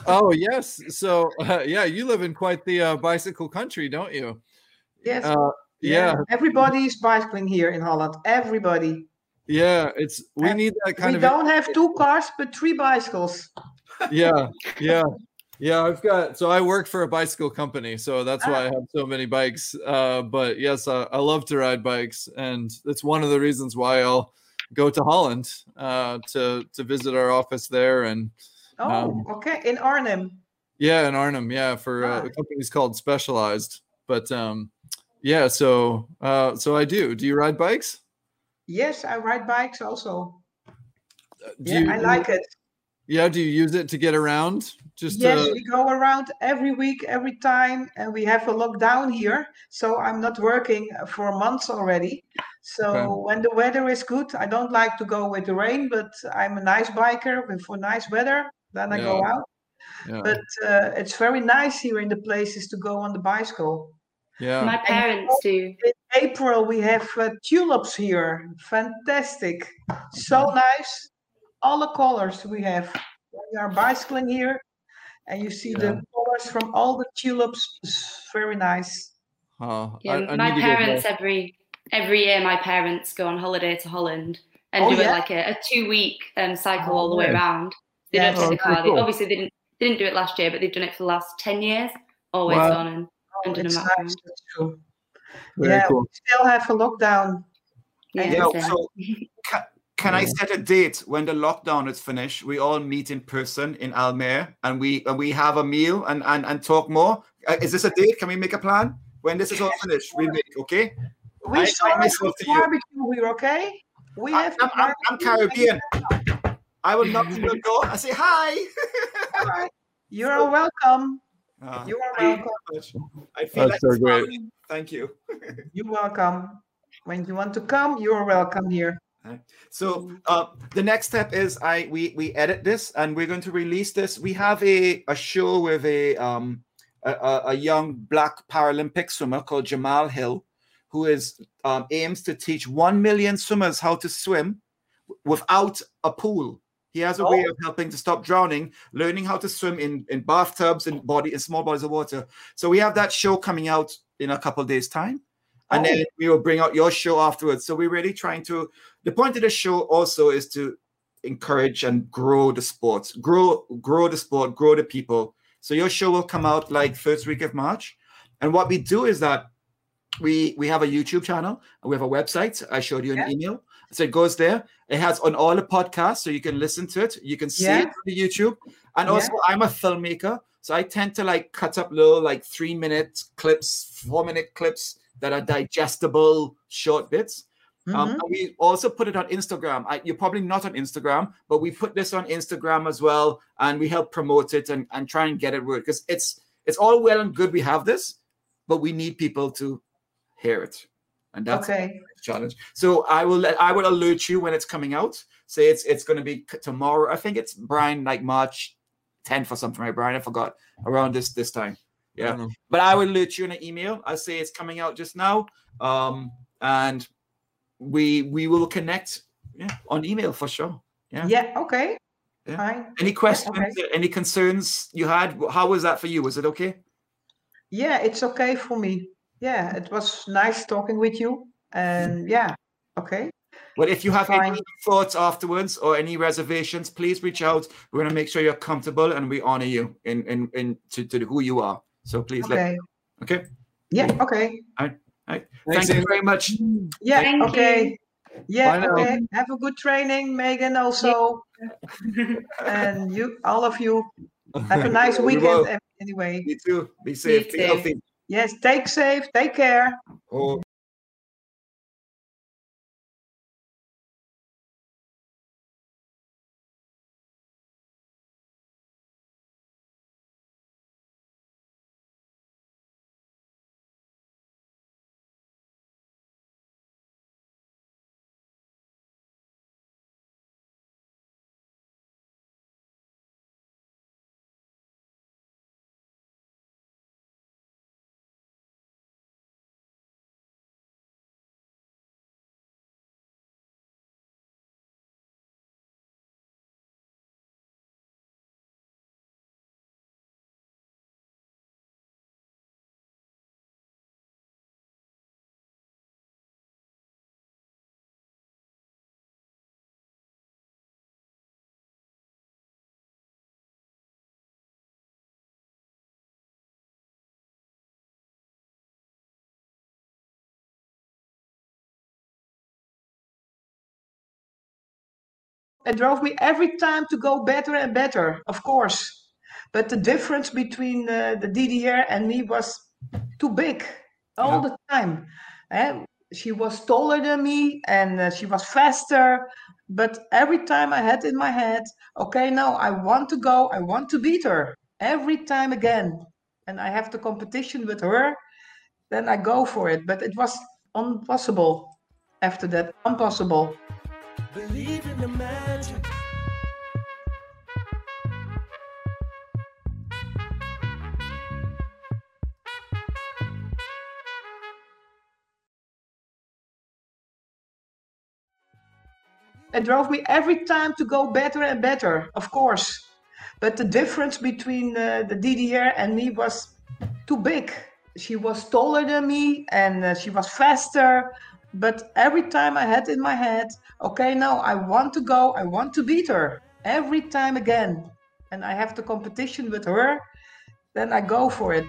Oh yes. So uh, yeah, you live in quite the uh, bicycle country, don't you? Yes. Uh, yeah, Everybody is bicycling here in Holland. Everybody. Yeah. It's we Uh, need that kind we of We don't have two cars, but three bicycles. yeah, yeah, yeah. I've got so I work for a bicycle company, so that's why I have so many bikes. Uh, but yes, I, I love to ride bikes, and it's one of the reasons why I'll go to Holland uh, to to visit our office there and Oh, Um, okay. In Arnhem. Yeah, in Arnhem. Yeah, for uh, Ah. the company's called Specialized. But um, yeah, so uh, so I do. Do you ride bikes? Yes, I ride bikes also. Do Yeah, you, I like it. Yeah, do you use it to get around? Just yes, to, we go around every week, every time, and we have a lockdown here. So I'm not working for months already. So Okay. when the weather is good, I don't like to go with the rain, but I'm a nice biker for nice weather. Then I go out. yeah, But uh, it's very nice here in the places to go on the bicycle. Yeah. My parents do. In April, we have uh, tulips here. Fantastic. So nice. All the colors we have. We are bicycling here and you see the colors from all the tulips, it's very nice. Huh. Yeah, I, I my need to go parents every every year my parents go on holiday to Holland and Oh, do yeah? it like a, a two week um, cycle Oh, all the way around. They Yeah. don't take Oh, the car. pretty They, obviously, they didn't they didn't do it last year, but they've done it for the last ten years. Always Wow. gone and, Oh, and done it's map nice. around. That's true. Very yeah, cool. we still have a lockdown. Yeah, Yeah, so- so ca- can I set a date when the lockdown is finished? We all meet in person in Almere and we and we have a meal and and, and talk more. Uh, is this a date? Can we make a plan? When this is all finished, we make, okay? We I- saw I have myself to you. barbecue here, okay? We I- have I'm, I'm, I'm. Caribbean. I will knock on the door and say hi. All right. You are welcome. Ah, You are thank welcome. you so. I feel That's like so great. family. Thank you. You're welcome. When you want to come, you are welcome here. So uh, the next step is I we we edit this and we're going to release this. We have a a show with a um a, a, a young black Paralympic swimmer called Jamal Hill, who is um, aims to teach one million swimmers how to swim without a pool. He has a oh. way of helping to stop drowning, learning how to swim in, in bathtubs and body in small bodies of water. So we have that show coming out in a couple of days' time. And Oh. then we will bring out your show afterwards. So we're really trying to the point of the show also is to encourage and grow the sport, grow, grow the sport, grow the people. So your show will come out like first week of March. And what we do is that we we have a YouTube channel and we have a website. I showed you an Yeah. email. So it goes there. It has on all the podcasts, so you can listen to it. You can see Yeah. it on the YouTube. And Yeah. also, I'm a filmmaker, so I tend to like cut up little like three minute clips, four minute clips that are digestible short bits. Um, Mhm. and we also put it on Instagram. I, you're probably not on Instagram, but we put this on Instagram as well, and we help promote it and, and try and get it word because it's it's all well and good we have this, but we need people to hear it, and that's Okay. the challenge. So I will let I will alert you when it's coming out. Say it's it's going to be tomorrow. I think it's Brian like March 10th or something, right, Brian? I forgot around this this time. Yeah don't but I will alert you in an email. I say it's coming out just now, um, and we we will connect yeah, on email for sure. Yeah. Yeah, okay. Yeah. Fine. Any questions? okay. Any concerns you had? How was that for you? Was it okay? Yeah, it's okay for me. Yeah, it was nice talking with you. And yeah, okay. Well, if you have any thoughts afterwards or any reservations, please reach out. We're gonna make sure you're comfortable and we honor you in in, in to, to who you are. So please let Okay. okay. Yeah, okay. Right. Thanks, Thank you very much. Yeah, Thank okay. you. Yeah, Bye now. okay. Have a good training, Megan, also. and you, all of you, have a nice weekend will. anyway. You too. Be safe. Be too. healthy. Yes, take safe, take care. Oh. It drove me every time to go better and better, of course. But the difference between uh, the DDR and me was too big all the time. Eh, she was taller than me and uh, she was faster. But every time I had in my head, okay, now I want to go, I want to beat her every time again. And I have the competition with her, then I go for it. But it was impossible after that, impossible. Believe in it drove me every time to go better and better, of course. But the difference between uh, the DDR and me was too big. She was taller than me and uh, she was faster. But every time I had in my head, okay, now I want to go, I want to beat her every time again. And I have the competition with her, then I go for it.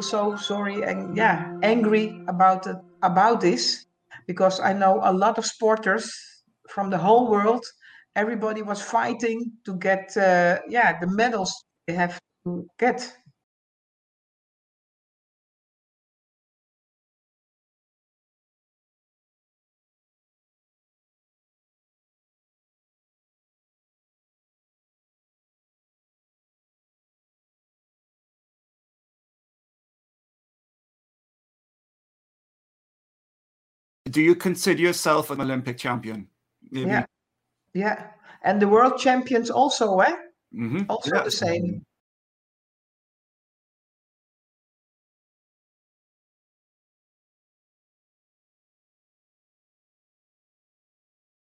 Feel so sorry and yeah, angry about it, about this because I know a lot of sporters from the whole world. Everybody was fighting to get uh, yeah the medals they have to get. Do you consider yourself an Olympic champion? Maybe? Yeah, yeah, and the world champions also, eh? Mm-hmm. Also yeah. the same.